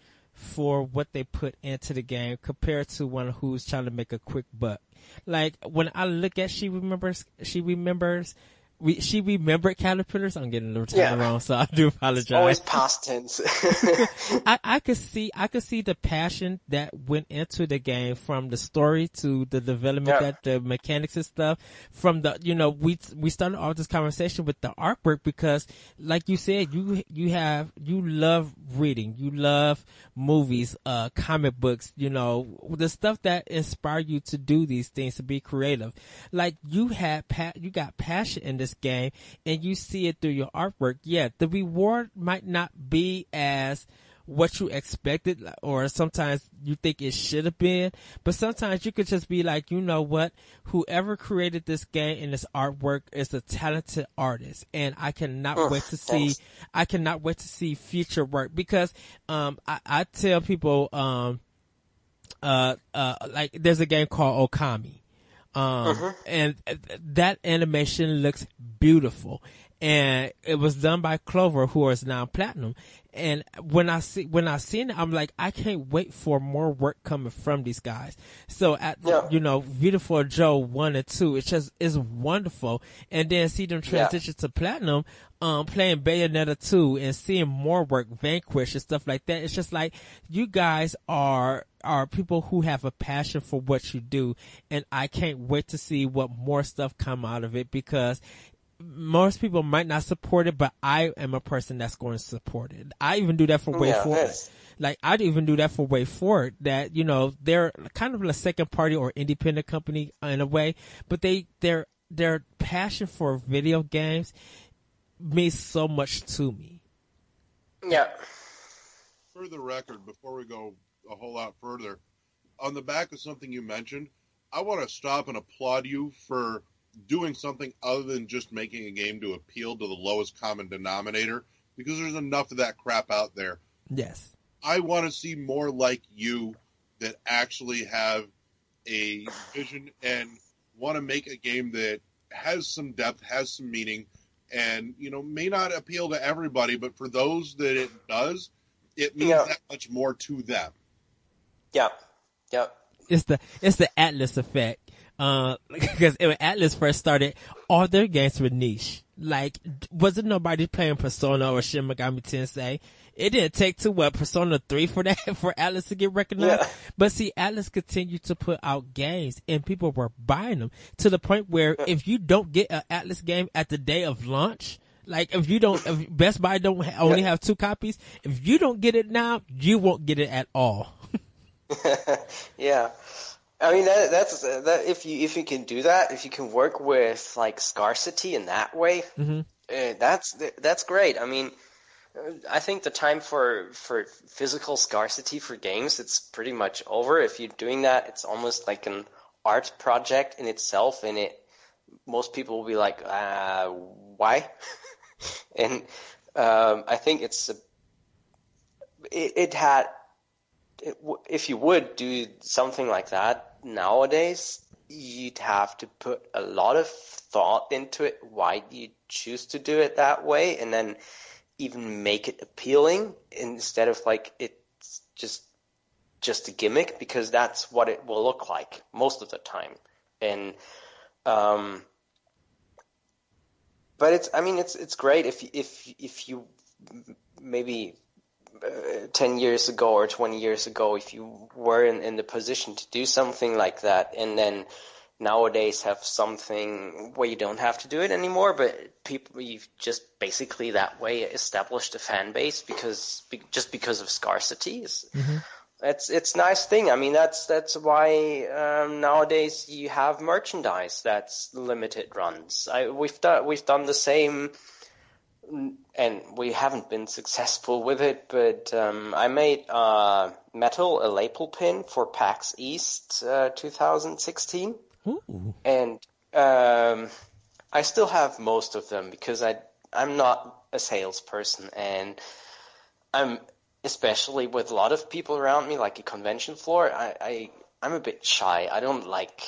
for what they put into the game compared to one who's trying to make a quick buck. Like when I look at she remembers she remembers we, she remembered caterpillars. I'm getting the time Yeah. wrong, so I do apologize. Always past tense. I, I could see I could see the passion that went into the game from the story to the development Yeah. that the mechanics and stuff from the you know we we started off this conversation with the artwork because like you said you you have you love reading you love movies uh comic books you know the stuff that inspire you to do these things to be creative like you had pa- you got passion in this game and you see it through your artwork yeah the reward might not be as what you expected or sometimes you think it should have been but sometimes you could just be like you know what whoever created this game and this artwork is a talented artist and i cannot Ugh, wait to see i cannot wait to see future work because um i, I tell people um uh, uh, like there's a game called Okami. Um, and uh, that animation looks beautiful. And it was done by Clover, who is now platinum. And when I see, when I seen it, I'm like, I can't wait for more work coming from these guys. So at, Yeah. you know, Beautiful Joe one and two, it's just, it's wonderful. And then see them Yeah. transition to platinum, um, playing Bayonetta 2 and seeing more work, Vanquish and stuff like that. It's just like, you guys are, are people who have a passion for what you do. And I can't wait to see what more stuff come out of it because most people might not support it, but I am a person that's going to support it. I even do that for Way Yeah, Forward. that's- Like I'd even do that for Way Forward. That you know they're kind of a second party or independent company in a way, but they their their passion for video games means so much to me. yeah. For the record, before we go a whole lot further, on the back of something you mentioned, I want to stop and applaud you for doing something other than just making a game to appeal to the lowest common denominator because there's enough of that crap out there. Yes. I want to see more like you that actually have a vision and want to make a game that has some depth, has some meaning, and you know may not appeal to everybody, but for those that it does, it means Yeah. that much more to them. Yeah, yeah. it's the it's the Atlas effect. Uh, because when Atlus first started, all their games were niche. Like, wasn't nobody playing Persona or Shin Megami Tensei? It didn't take to what Persona 3 for that, for Atlus to get recognized. Yeah. But see, Atlus continued to put out games and people were buying them to the point where if you don't get an Atlus game at the day of launch, like if you don't, if Best Buy don't ha- only have two copies, if you don't get it now, you won't get it at all. yeah. I mean that that's that if you if you can do that, if you can work with like scarcity in that way, Mhm. uh, that's that's great. I mean, I think the time for for physical scarcity for games it's pretty much over. If you're doing that, it's almost like an art project in itself, and it most people will be like, uh, why? and um, I think it's a, it, it had if you would do something like that nowadays, you'd have to put a lot of thought into it. Why you choose to do it that way? And then even make it appealing instead of like it's just just a gimmick because that's what it will look like most of the time. And um, but it's I mean it's it's great if if if you maybe uh, 10 years ago or 20 years ago if you were in, in the position to do something like that and then nowadays have something where you don't have to do it anymore but people you've just basically that way established a fan base because be, just because of scarcity is it's it's nice thing. I mean that's that's why um, nowadays you have merchandise that's limited runs. I, we've done we've done the same and we haven't been successful with it, but um, I made uh, metal a lapel pin for PAX East uh, 2016, Ooh. and um, I still have most of them because I I'm not a salesperson, and I'm especially with a lot of people around me, like a convention floor. I, I I'm a bit shy. I don't like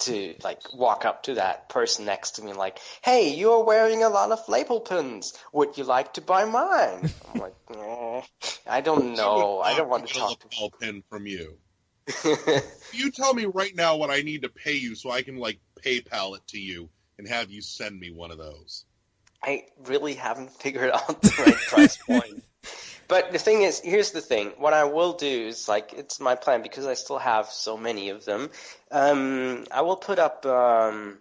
to like walk up to that person next to me like, "Hey, you're wearing a lot of label pins. Would you like to buy mine?" I'm like, eh, "I don't know. I don't want to talk to lapel pin from you. You tell me right now what I need to pay you so I can like PayPal it to you and have you send me one of those. I really haven't figured out the right price point. But the thing is, here's the thing. What I will do is like it's my plan because I still have so many of them. Um, I will put up um,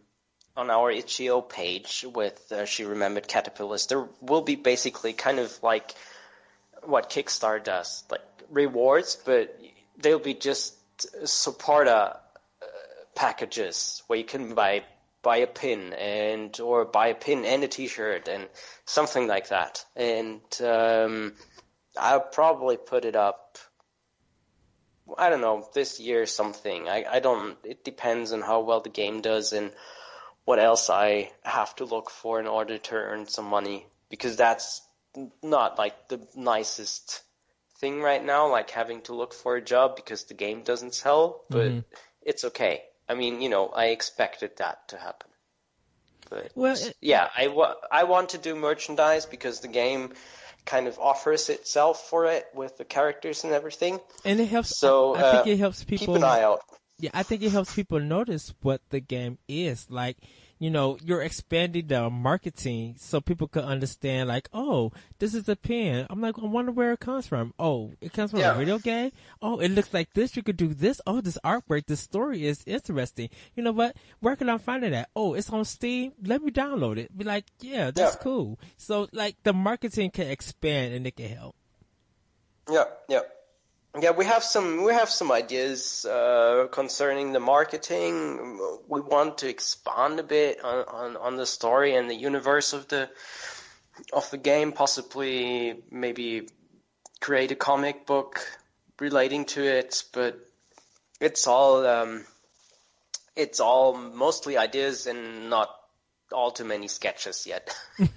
on our itch.io page with uh, she remembered caterpillars. There will be basically kind of like what Kickstarter does, like rewards, but they'll be just supporter uh, packages where you can buy buy a pin and or buy a pin and a t-shirt and something like that. And um, I'll probably put it up. I don't know this year or something. I I don't. It depends on how well the game does and what else I have to look for in order to earn some money because that's not like the nicest thing right now, like having to look for a job because the game doesn't sell, but Mhm. it's okay. I mean, you know, I expected that to happen. But Well, it- yeah, I, wa- I want to do merchandise because the game kind of offers itself for it with the characters and everything. And it helps. So, I, I think uh, it helps people. Keep an eye out. Yeah, I think it helps people notice what the game is. Like, you know, you're expanding the marketing so people can understand like, oh, this is a pen. I'm like, I wonder where it comes from. Oh, it comes from Yeah. a video game? Oh, it looks like this. You could do this. Oh, this artwork, this story is interesting. You know what? Where can I find it at? Oh, it's on Steam. Let me download it. Be like, yeah, that's Yeah. cool. So like the marketing can expand and it can help. Yeah, yeah. Yeah, we have some we have some ideas uh, concerning the marketing. We want to expand a bit on, on, on the story and the universe of the of the game. Possibly, maybe create a comic book relating to it. But it's all um, it's all mostly ideas and not all too many sketches yet.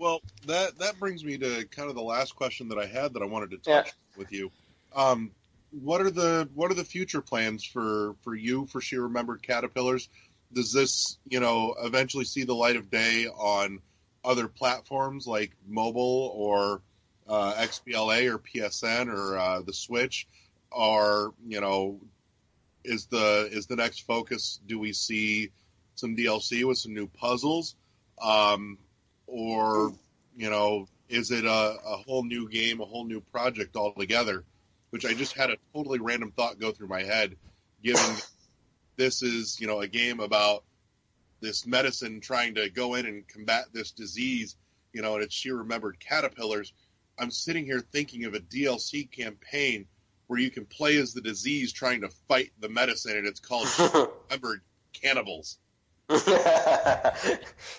Well, that that brings me to kind of the last question that I had that I wanted to Yeah. touch with you. Um, what are the what are the future plans for for you for She Remembered Caterpillars? Does this you know eventually see the light of day on other platforms like mobile or uh, XBLA or PSN or uh, the Switch? Or you know, is the is the next focus? Do we see some DLC with some new puzzles, um, or you know, is it a, a whole new game, a whole new project altogether? Which I just had a totally random thought go through my head, given this is you know a game about this medicine trying to go in and combat this disease, you know, and it's she remembered caterpillars. I'm sitting here thinking of a DLC campaign where you can play as the disease trying to fight the medicine, and it's called remembered cannibals.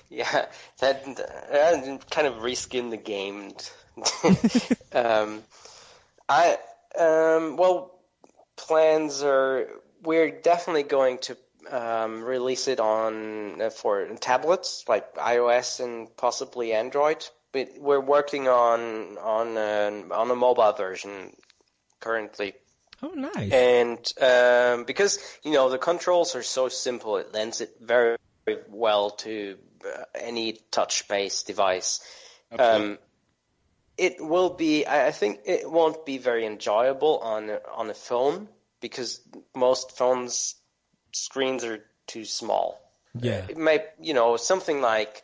yeah, that uh, kind of reskin the game. um, I um, well, plans are we're definitely going to um, release it on uh, for tablets like iOS and possibly Android. But we're working on on a, on a mobile version currently. Oh, nice. And um, because you know the controls are so simple, it lends it very, very well to uh, any touch-based device. Um, it will be. I think it won't be very enjoyable on a- on a phone because most phones screens are too small. Yeah. It may, you know, something like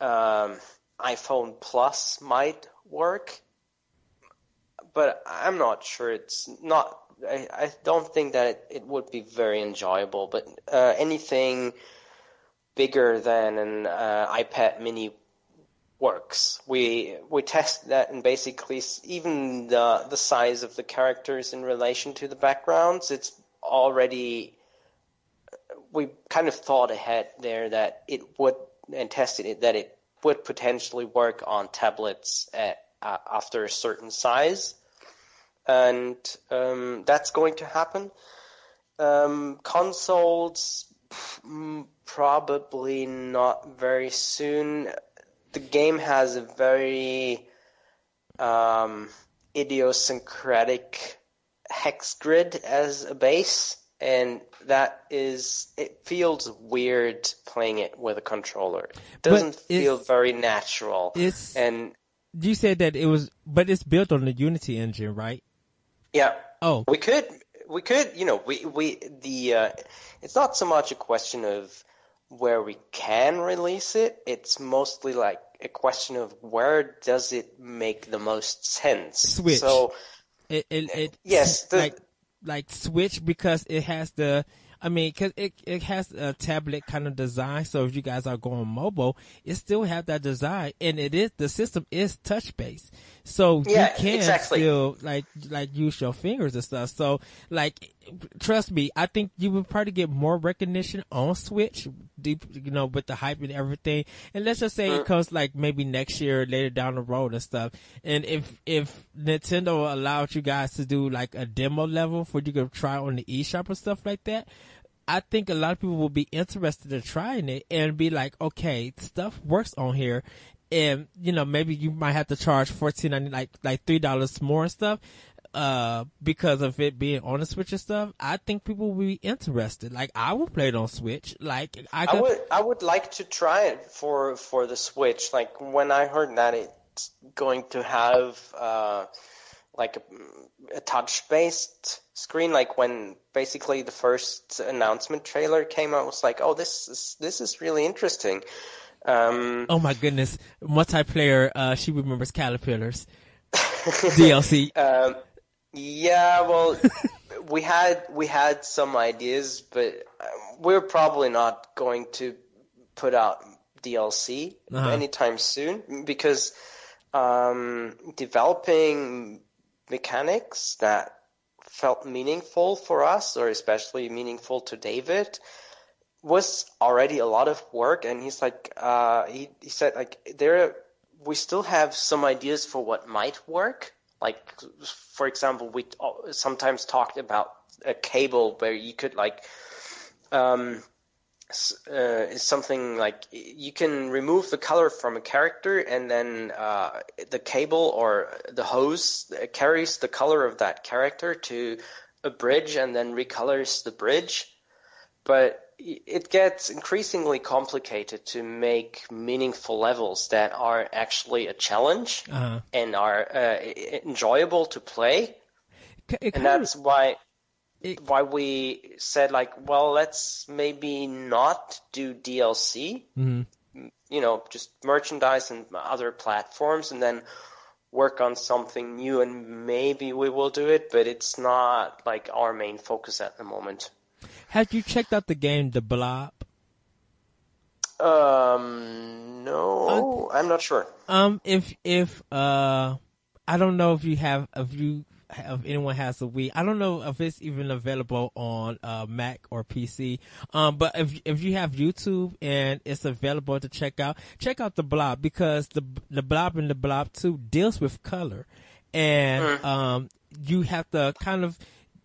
um, iPhone Plus might work, but I'm not sure. It's not. I, I don't think that it, it would be very enjoyable. But uh, anything bigger than an uh, iPad Mini works. We we test that and basically even the the size of the characters in relation to the backgrounds, it's already we kind of thought ahead there that it would and tested it that it would potentially work on tablets at uh, after a certain size, and um, that's going to happen. Um, consoles, mm, probably not very soon. The game has a very um, idiosyncratic hex grid as a base, and that is it feels weird playing it with a controller. It doesn't feel very natural. It's And you said that it was, but it's built on the Unity engine, right? yeah, Oh, we could we could you know we we the uh, it's not so much a question of where we can release it. It's mostly like a question of where does it make the most sense. Switch. So it it, it Yes, the- like like Switch because it has the. I mean, cause it it has a tablet kind of design. So if you guys are going mobile, it still have that design, and it is the system is touch based. So Yeah, you can exactly. still like like use your fingers and stuff. So like, trust me, I think you would probably get more recognition on Switch, deep, you know, with the hype and everything. And let's just say Mm. it comes like maybe next year, later down the road and stuff. And if if Nintendo allowed you guys to do like a demo level for you to try on the eShop and stuff like that. I think a lot of people will be interested in trying it and be like, okay, stuff works on here. And, you know, maybe you might have to charge fourteen ninety like, like three dollars more and stuff, uh, because of it being on the Switch and stuff. I think people will be interested. Like, I will play it on Switch. Like, I I would I would like to try it for for the Switch. Like when I heard that it's going to have uh, like a, a touch based screen, like when basically the first announcement trailer came out, I was like, oh, this is this is really interesting. Um, oh my goodness, multiplayer, uh, she remembers caterpillars. DLC. Um, yeah, well, we had we had some ideas, but uh, we're probably not going to put out DLC Uh-huh. anytime soon because um, developing mechanics that felt meaningful for us, or especially meaningful to David, was already a lot of work. And he's like, uh, he he said like there we still have some ideas for what might work. Like, for example, we sometimes talked about a cable where you could like, um, uh, something like you can remove the color from a character and then uh, the cable or the hose carries the color of that character to a bridge and then recolors the bridge. But it gets increasingly complicated to make meaningful levels that are actually a challenge Uh-huh. and are uh, enjoyable to play. It And that's why It- why we said like, well, let's maybe not do DLC. Mhm. You know, just merchandise and other platforms, and then work on something new. And maybe we will do it, but it's not like our main focus at the moment. Have you checked out the game The Blob? Um, no, I'm not sure. Um, if if uh, I don't know if you have if you if anyone has a Wii, I don't know if it's even available on uh Mac or PC. Um, but if if you have YouTube and it's available to check out, check out the Blob because the the Blob and the Blob Two deals with color, and um, you have to kind of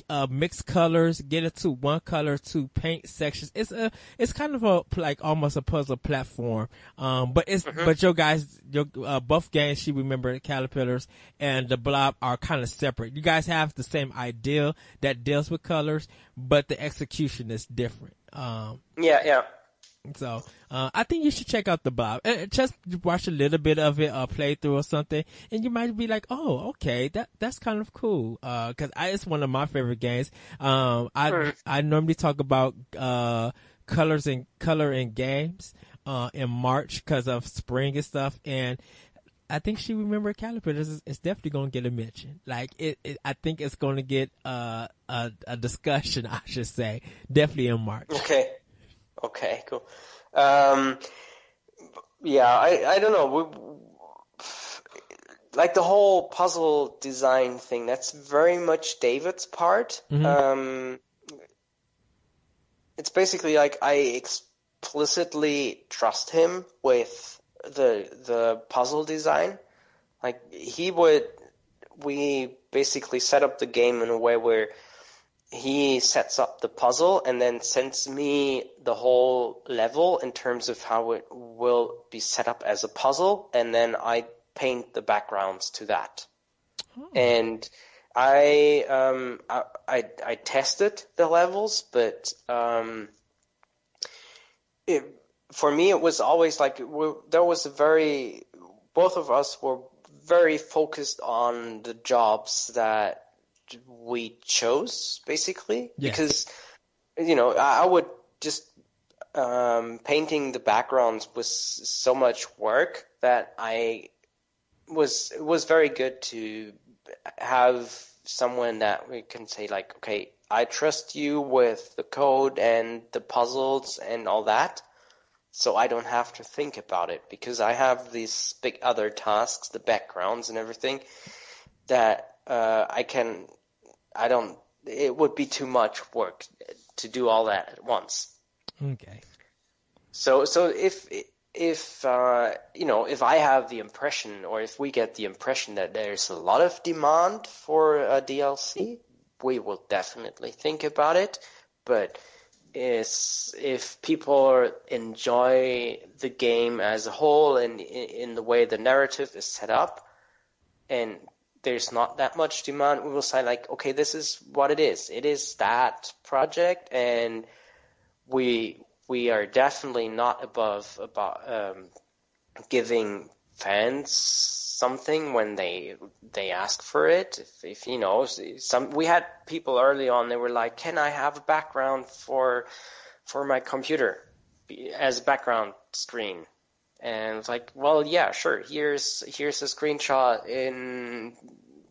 uh, mix colors, get it to one color to paint sections. It's a, it's kind of a, like almost a puzzle platform. Um, but it's, but your guys, your, uh, both games, she remember Caterpillars and the Blob are kind of separate. You guys have the same idea that deals with colors, but the execution is different. Um, Yeah, yeah. So, uh, I think you should check out the Blob. Uh, just watch a little bit of it, uh, play through or something, and you might be like, oh, okay, that, that's kind of cool. Uh, cause I, it's one of my favorite games. Um, I, Sure. I normally talk about, uh, colors and color in games, uh, in March cause of spring and stuff. And I think she remember Caterpillars is, is definitely going to get a mention. Like it, it, I think it's going to get, uh, a, a discussion, I should say, definitely in March. Okay. Okay, cool. Um, yeah, I, I don't know. We, like the whole puzzle design thing, that's very much David's part. Mhm. Um, it's basically like I explicitly trust him with the the puzzle design. Like he would, we basically set up the game in a way where he sets up the puzzle and then sends me the whole level in terms of how it will be set up as a puzzle, and then I paint the backgrounds to that. And I, um, I, I, I tested the levels, but um, it, for me, it was always like there was a very, both of us were very focused on the jobs that we chose, basically, because you know I, I would just um, painting the backgrounds was so much work that I was it was very good to have someone that we can say like, okay, I trust you with the code and the puzzles and all that, so I don't have to think about it because I have these big other tasks, the backgrounds and everything that uh, I can. I don't. It would be too much work to do all that at once. Okay. So so if if uh, you know if I have the impression or if we get the impression that there's a lot of demand for a DLC, we will definitely think about it. But is if people enjoy the game as a whole and in, in the way the narrative is set up, and there's not that much demand, we will say like, okay, this is what it is. It is that project, and we we are definitely not above about um, giving fans something when they they ask for it. If, if you know, some we had people early on. They were like, "Can I have a background for for my computer as a background screen?" And it's like, "Well, yeah, sure. Here's here's a screenshot in."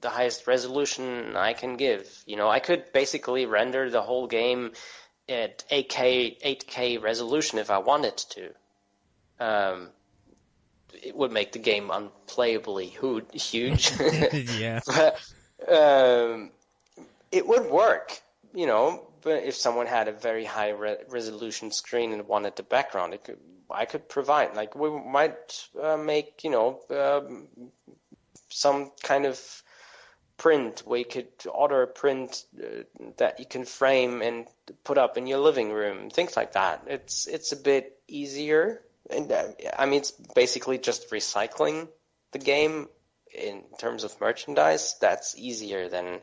the highest resolution I can give. You know, I could basically render the whole game at 8K 8K resolution if I wanted to. Um, it would make the game unplayably huge, yeah. but um, it would work. You know, but if someone had a very high re- resolution screen and wanted the background, it could, I could provide. Like we might uh, make, you know, um, some kind of print. We could order a print uh, that you can frame and put up in your living room things like that. It's it's a bit easier. And uh, i mean it's basically just recycling the game in terms of merchandise. That's easier than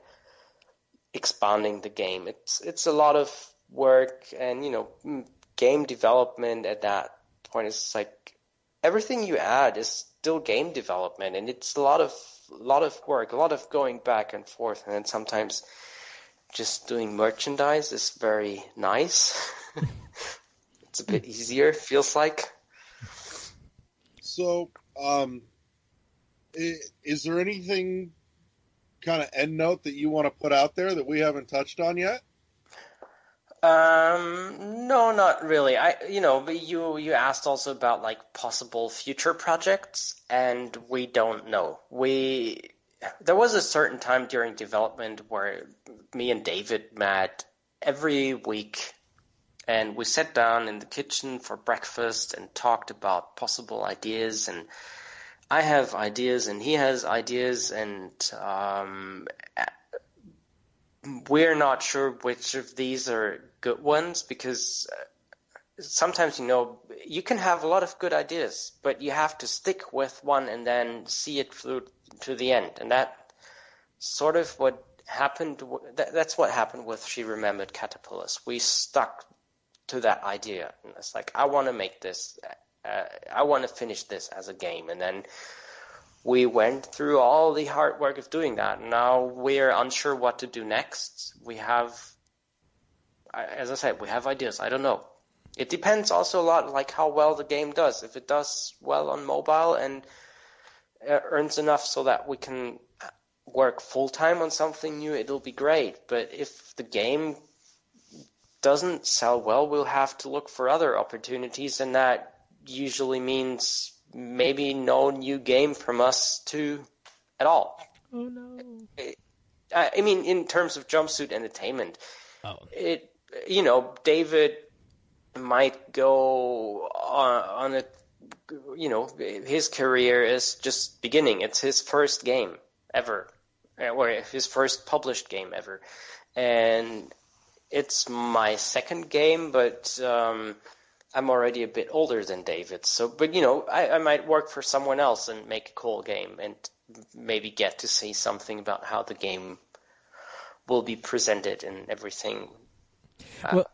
expanding the game. It's it's a lot of work and you know game development at that point is like everything you add is still game development and it's a lot of lot of work a lot of going back and forth and then sometimes just doing merchandise is very nice. it's a bit easier, feels like. So, um, is there anything kind of end note that you want to put out there that we haven't touched on yet? Um, no, not really. I, you know, but you you asked also about like possible future projects, and we don't know. We there was a certain time during development where me and David met every week, and we sat down in the kitchen for breakfast and talked about possible ideas. And I have ideas, and he has ideas, and um, we're not sure which of these are good ones because uh, sometimes you know you can have a lot of good ideas, but you have to stick with one and then see it through to the end, and that sort of what happened. That, that's what happened with She Remembered Caterpillars. We stuck to that idea, and it's like I want to make this. Uh, I want to finish this as a game, and then we went through all the hard work of doing that. Now we're unsure what to do next. We have, as I said, we have ideas. I don't know. It depends also a lot like how well the game does. If it does well on mobile and uh, earns enough so that we can work full time on something new, it'll be great. But if the game doesn't sell well, we'll have to look for other opportunities, and that usually means maybe no new game from us too at all. Oh no. I I mean, in terms of jumpsuit entertainment, Oh. it you know David might go on, on a you know his career is just beginning. It's his first game ever, uh, or his first published game ever, and it's my second game, but um, I'm already a bit older than David. So, but you know, I, I might work for someone else and make a cool game, and maybe get to say something about how the game will be presented and everything. Well,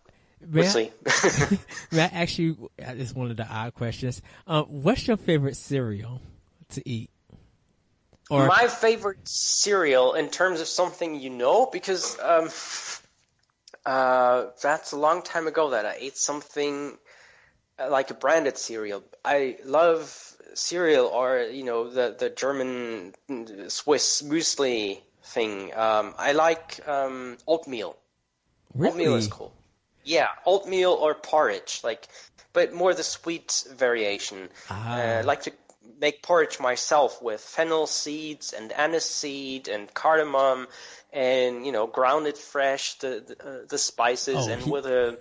may, We'll I, see. may I ask you? uh, It's one of the odd questions. Uh, what's your favorite cereal to eat? Or My favorite cereal in terms of something you know, because um, uh, that's a long time ago that I ate something uh, like a branded cereal. I love cereal or you know the the German mm, Swiss muesli thing. Um, I like um, oatmeal. Oatmeal is cool. Yeah, oatmeal or porridge, like, but more the sweet variation. Ah. Uh, I like to make porridge myself with fennel seeds and anise seed and cardamom, and you know, ground it fresh, the the, uh, the spices, Oh, and he- with a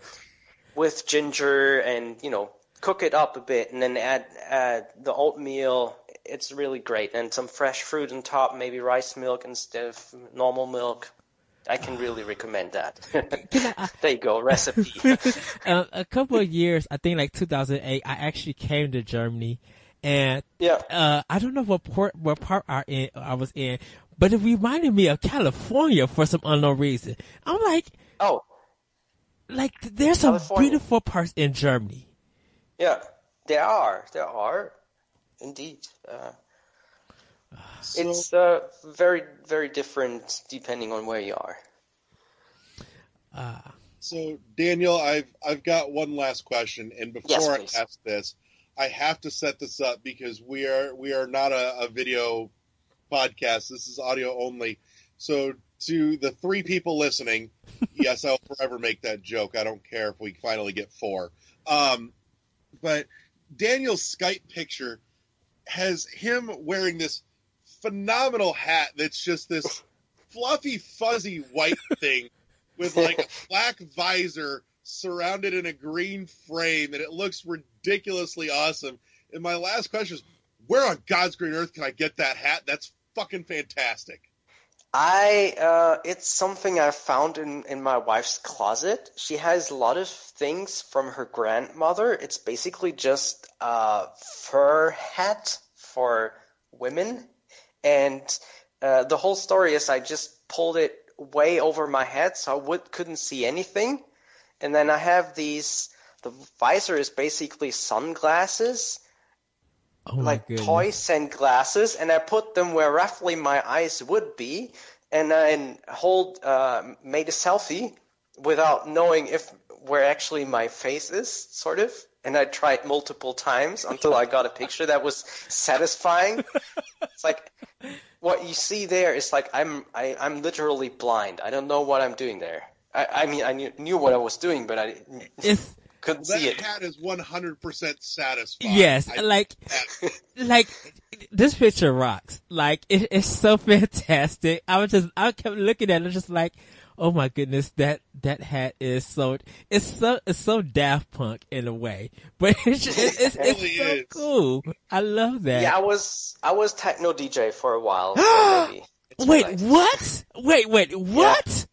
with ginger, and you know, cook it up a bit, and then add add the oatmeal. It's really great, and some fresh fruit on top, maybe rice milk instead of normal milk. I can really recommend that. I- there you go, recipe. uh, a couple of years, I think like 2008, I actually came to Germany, and yeah. uh, I don't know what port, what part I in I was in, but it reminded me of California for some unknown reason. I'm like, Oh, like there's some California. beautiful parts in Germany. yeah. There are. There are. Indeed. Uh, it's uh, very, very different depending on where you are. Uh, so Daniel, I've I've got one last question, and before Yes, I ask this, I have to set this up because we are we are not a, a video podcast. This is audio only. So to the three people listening, yes, I'll forever make that joke. I don't care if we finally get four. Um, but Daniel's Skype picture has him wearing this phenomenal hat that's just this fluffy, fuzzy white thing with like a black visor surrounded in a green frame, and it looks ridiculously awesome. And my last question is, where on God's green earth can I get that hat? That's fucking fantastic. I uh, it's something I found in in my wife's closet. She has a lot of things from her grandmother. It's basically just a fur hat for women, and uh, the whole story is I just pulled it way over my head so I would couldn't see anything, and then I have these. The visor is basically sunglasses, oh like toys and glasses, and I put them where roughly my eyes would be, and then hold uh, made a selfie without knowing if where actually my face is, sort of. And I tried multiple times until I got a picture that was satisfying. it's like what you see there is like I'm I, I'm literally blind. I don't know what I'm doing there. I, I mean I knew, knew what I was doing, but I It's couldn't That see it. hat is 100% satisfied. yes, I- like like this picture rocks. Like it, it's so fantastic. I was just I kept looking at it just like, oh my goodness, that that hat is so it's so it's so Daft Punk in a way, but it's just, it's, it's, really it's so is. cool. I love that. Yeah, I was I was techno DJ for a while. So maybe it's Wait, what? Wait, wait, what?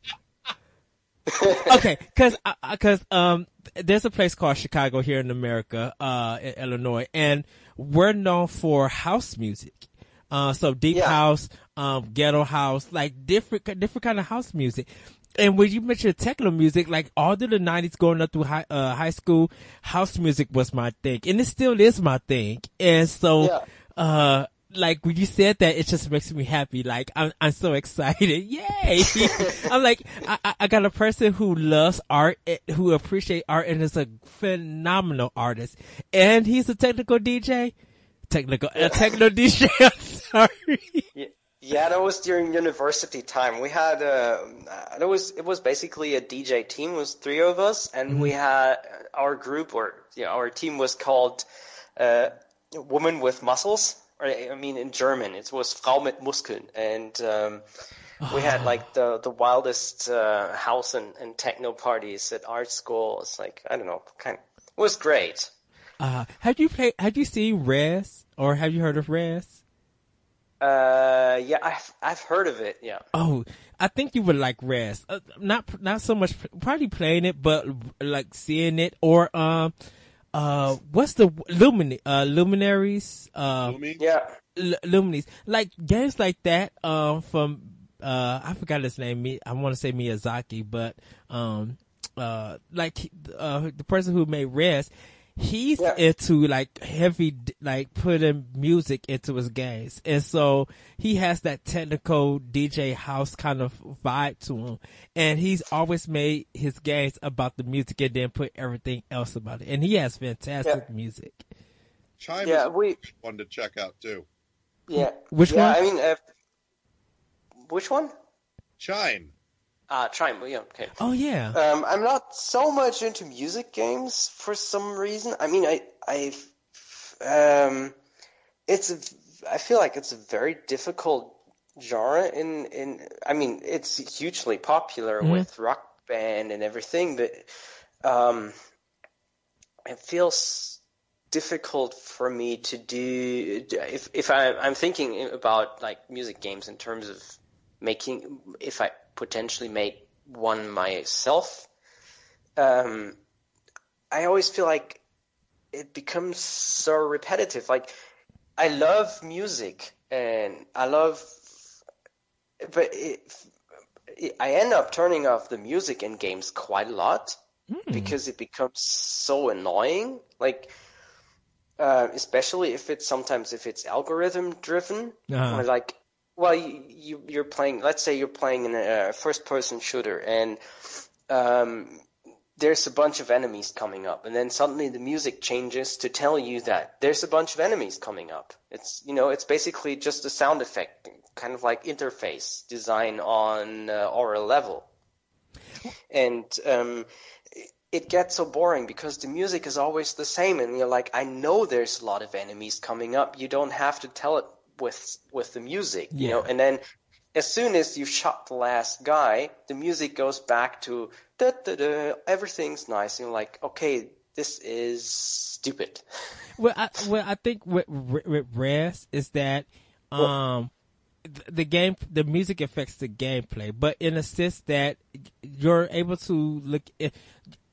okay, cause, uh, uh, cause, um, there's a place called Chicago here in America, uh, in Illinois, and we're known for house music. Uh, so deep Yeah. house, um, ghetto house, like different, different kind of house music. And when you mentioned techno music, like all through the nineties going up through high, uh, high school, house music was my thing. And it still is my thing. And so, Yeah. uh, like when you said that, it just makes me happy. Like I'm, I'm so excited. Yay! I'm like, I, I- I got a person who loves art, eh, who appreciate art and is a phenomenal artist. And he's a technical DJ. Technical, a techno DJ. I'm sorry. Yeah, yeah, that was during university time. We had uh, uh, it was it was basically a DJ team. It was three of us, and we had our group or yeah, our team was called uh, "Woman with Muscles." Or I mean, in German, it was "Frau mit Muskeln," and um, we had like the the wildest uh, house and, and techno parties at art school. It's like I don't know, kind. It was great. Uh, have you played, have you seen Rez or have you heard of Rez? Uh, yeah, I've I've heard of it. Yeah. Oh, I think you would like Rez. Uh, not not so much probably playing it, but like seeing it or um uh what's the Lumin uh Luminaries uh Gloomy? Yeah. L- Lumines like games like that um from uh I forgot his name me I want to say Miyazaki but um uh like uh the person who made Rez he's Yeah. into like heavy like putting music into his games and so he has that technical DJ house kind of vibe to him and he's always made his games about the music and then put everything else about it and he has fantastic music Chime Yeah, is we one to check out too. Yeah. Which yeah, one? I mean, uh, which one? Chime. Ah, Chime. Yeah, okay. oh yeah Um, I'm not so much into music games for some reason. I mean, I, I, um, it's a, I feel like it's a very difficult genre in, in, I mean, it's hugely popular with rock band and everything, but, um, it feels difficult for me to do if if I, I'm thinking about like music games in terms of making if I potentially make one myself. Um, I always feel like it becomes so repetitive. Like I love music and I love, but it, it, I end up turning off the music in games quite a lot because it becomes so annoying. Like, uh, especially if it's sometimes if it's algorithm driven, Uh-huh. like, well, you, you you're playing. Let's say you're playing in a first person shooter, and um, there's a bunch of enemies coming up, and then suddenly the music changes to tell you that there's a bunch of enemies coming up. It's you know, it's basically just a sound effect, kind of like interface design on uh, Aura level, and um, it gets so boring because the music is always the same, and you're like, I know there's a lot of enemies coming up. You don't have to tell it with with the music, you know. And then as soon as you shot the last guy, the music goes back to da da da. Everything's nice, and you're like, okay, this is stupid. Well, I, well, I think with, with Rez is that, um, th- the game, the music affects the gameplay, but in a sense that you're able to look, if,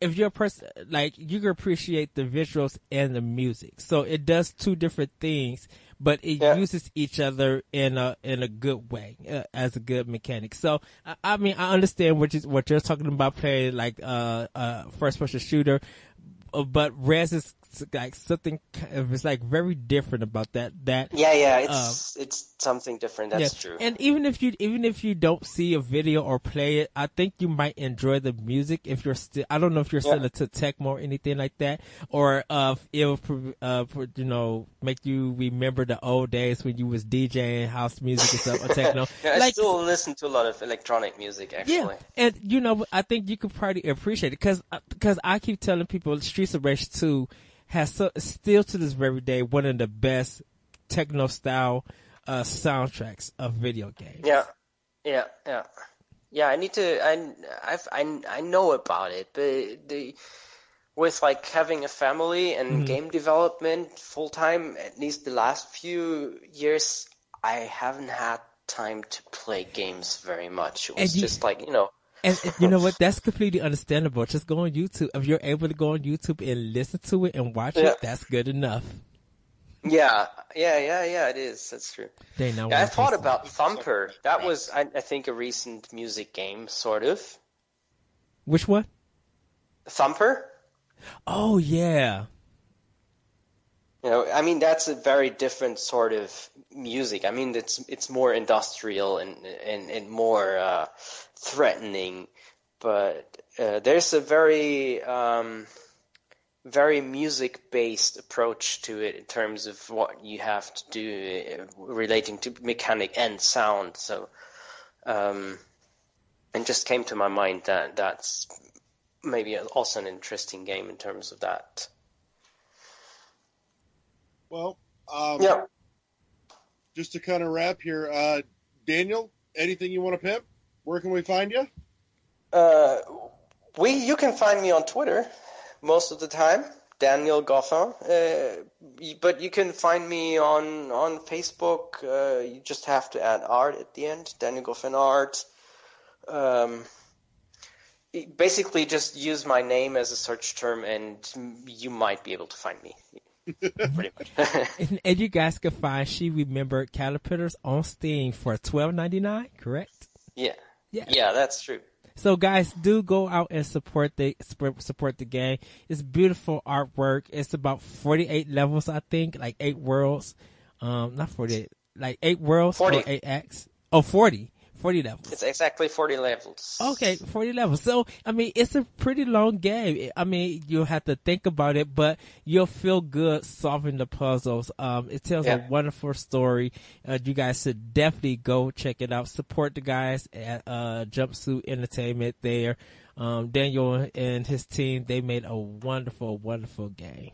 if you're a person, like, you can appreciate the visuals and the music. So it does two different things, but it Yeah. uses each other in a, in a good way, uh, as a good mechanic. So, I, I mean, I understand what you, what you're talking about playing, like, uh, uh, first person shooter, uh, but Rez is like something. It's like very different about that. That yeah, yeah, it's uh, it's something different. That's yeah. true. And even if you even if you don't see a video or play it, I think you might enjoy the music if you're still. I don't know if you're yeah. still into techno or anything like that, or uh, it'll uh, you know make you remember the old days when you was DJing house music and stuff or techno. yeah, like, I still listen to a lot of electronic music actually. Yeah, and you know I think you could probably appreciate it because because uh, I keep telling people Streets of Rage two has so, still to this very day one of the best techno style uh, soundtracks of video games. Yeah, yeah, yeah, yeah. I need to. I I've, I I know about it, but the with like having a family and mm-hmm. game development full time, at least the last few years, I haven't had time to play games very much. It was you, just like you know. And, and you know what? That's completely understandable. Just go on YouTube. If you're able to go on YouTube and listen to it and watch yeah. it, that's good enough. Yeah, yeah, yeah, yeah. It is. That's true. Yeah, I thought about Thumper. That was, I, I, think, a recent music game, sort of. Which one? Thumper. Oh yeah. You know, I mean, that's a very different sort of music. I mean, it's it's more industrial and and and more uh, threatening, but uh, there's a very um, very music based approach to it in terms of what you have to do uh, relating to mechanic and sound. So, um, and just came to my mind that that's maybe also an interesting game in terms of that. Well, um, yeah. Just to kind of wrap here, uh, Daniel, anything you want to pimp? Where can we find you? Uh, we you can find me on Twitter most of the time, Daniel Goffin. Uh, but you can find me on on Facebook. Uh, you just have to add art at the end, Daniel Goffin art. Um, basically, just use my name as a search term, and you might be able to find me. Pretty much. and, and, you guys can find She Remembered Caterpillars on Steam for twelve ninety nine. Correct? Yeah. Yeah. Yeah, that's true. So guys, do go out and support the support the game. It's beautiful artwork. It's about 48 levels, I think, like eight worlds. Um, not 48, like eight worlds 40. or eight acts. Oh, 40. 40 levels. It's exactly 40 levels. Okay, 40 levels. So, I mean, it's a pretty long game. I mean, you'll have to think about it, but you'll feel good solving the puzzles. Um, it tells yeah. a wonderful story. Uh, you guys should definitely go check it out. Support the guys at, uh, Jumpsuit Entertainment there. Um, Daniel and his team, they made a wonderful, wonderful game.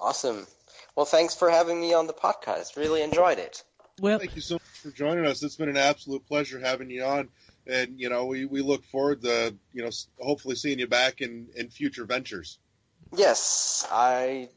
Awesome. Well, thanks for having me on the podcast. Really enjoyed it. Well, thank you so much for joining us. It's been an absolute pleasure having you on, and you know we, we look forward to you know hopefully seeing you back in in future ventures. Yes, I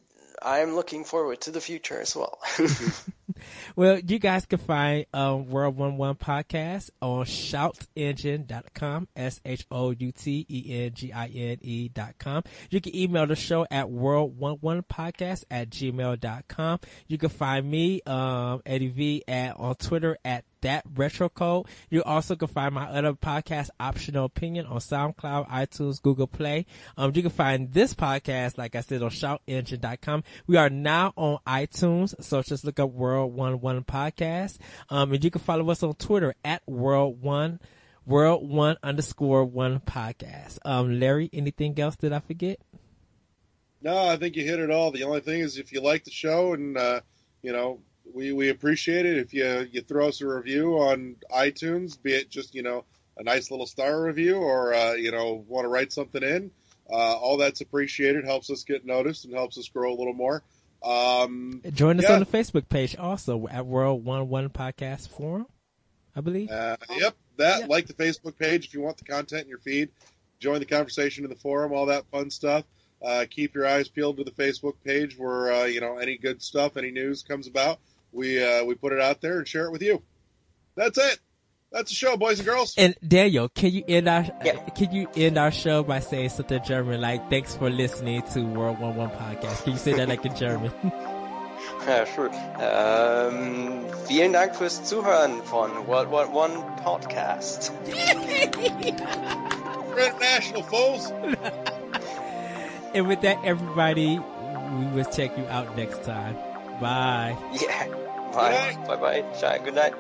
I'm looking forward to the future as well. well, you guys can find um, World One One podcast on shoutengine.com, S H O U T E N G I N E dot com. You can email the show at World One One podcast at gmail.com. You can find me, um, Eddie V at, on Twitter at that retro code. You also can find my other podcast, Optional Opinion, on SoundCloud, iTunes, Google Play. Um, you can find this podcast, like I said, on shoutengine.com. We are now on iTunes, so just look up World One One Podcast. Um, and you can follow us on Twitter at World One. World One underscore One podcast. Um, Larry, anything else that I forget? No, I think you hit it all. The only thing is, if you like the show and uh, you know we, we appreciate it if you you throw us a review on iTunes, be it just you know a nice little star review or uh, you know want to write something in. Uh, all that's appreciated. Helps us get noticed and helps us grow a little more. Um, Join us yeah. on the Facebook page also at World One One Podcast Forum, I believe. Uh, yep, that yep. like the Facebook page if you want the content in your feed. Join the conversation in the forum, all that fun stuff. Uh, keep your eyes peeled to the Facebook page where uh, you know any good stuff, any news comes about we uh, we put it out there and share it with you. That's it. That's the show, boys and girls. And Daniel, can you end our yeah. can you end our show by saying something German like "Thanks for listening to World One One Podcast"? Can you say that like in German? Ja, sure. Ähm, vielen Dank fürs Zuhören von World War One Podcast. International fools. and with that, everybody, we will check you out next time. Bye. Yeah. Bye. Bye bye. Bye. Good night.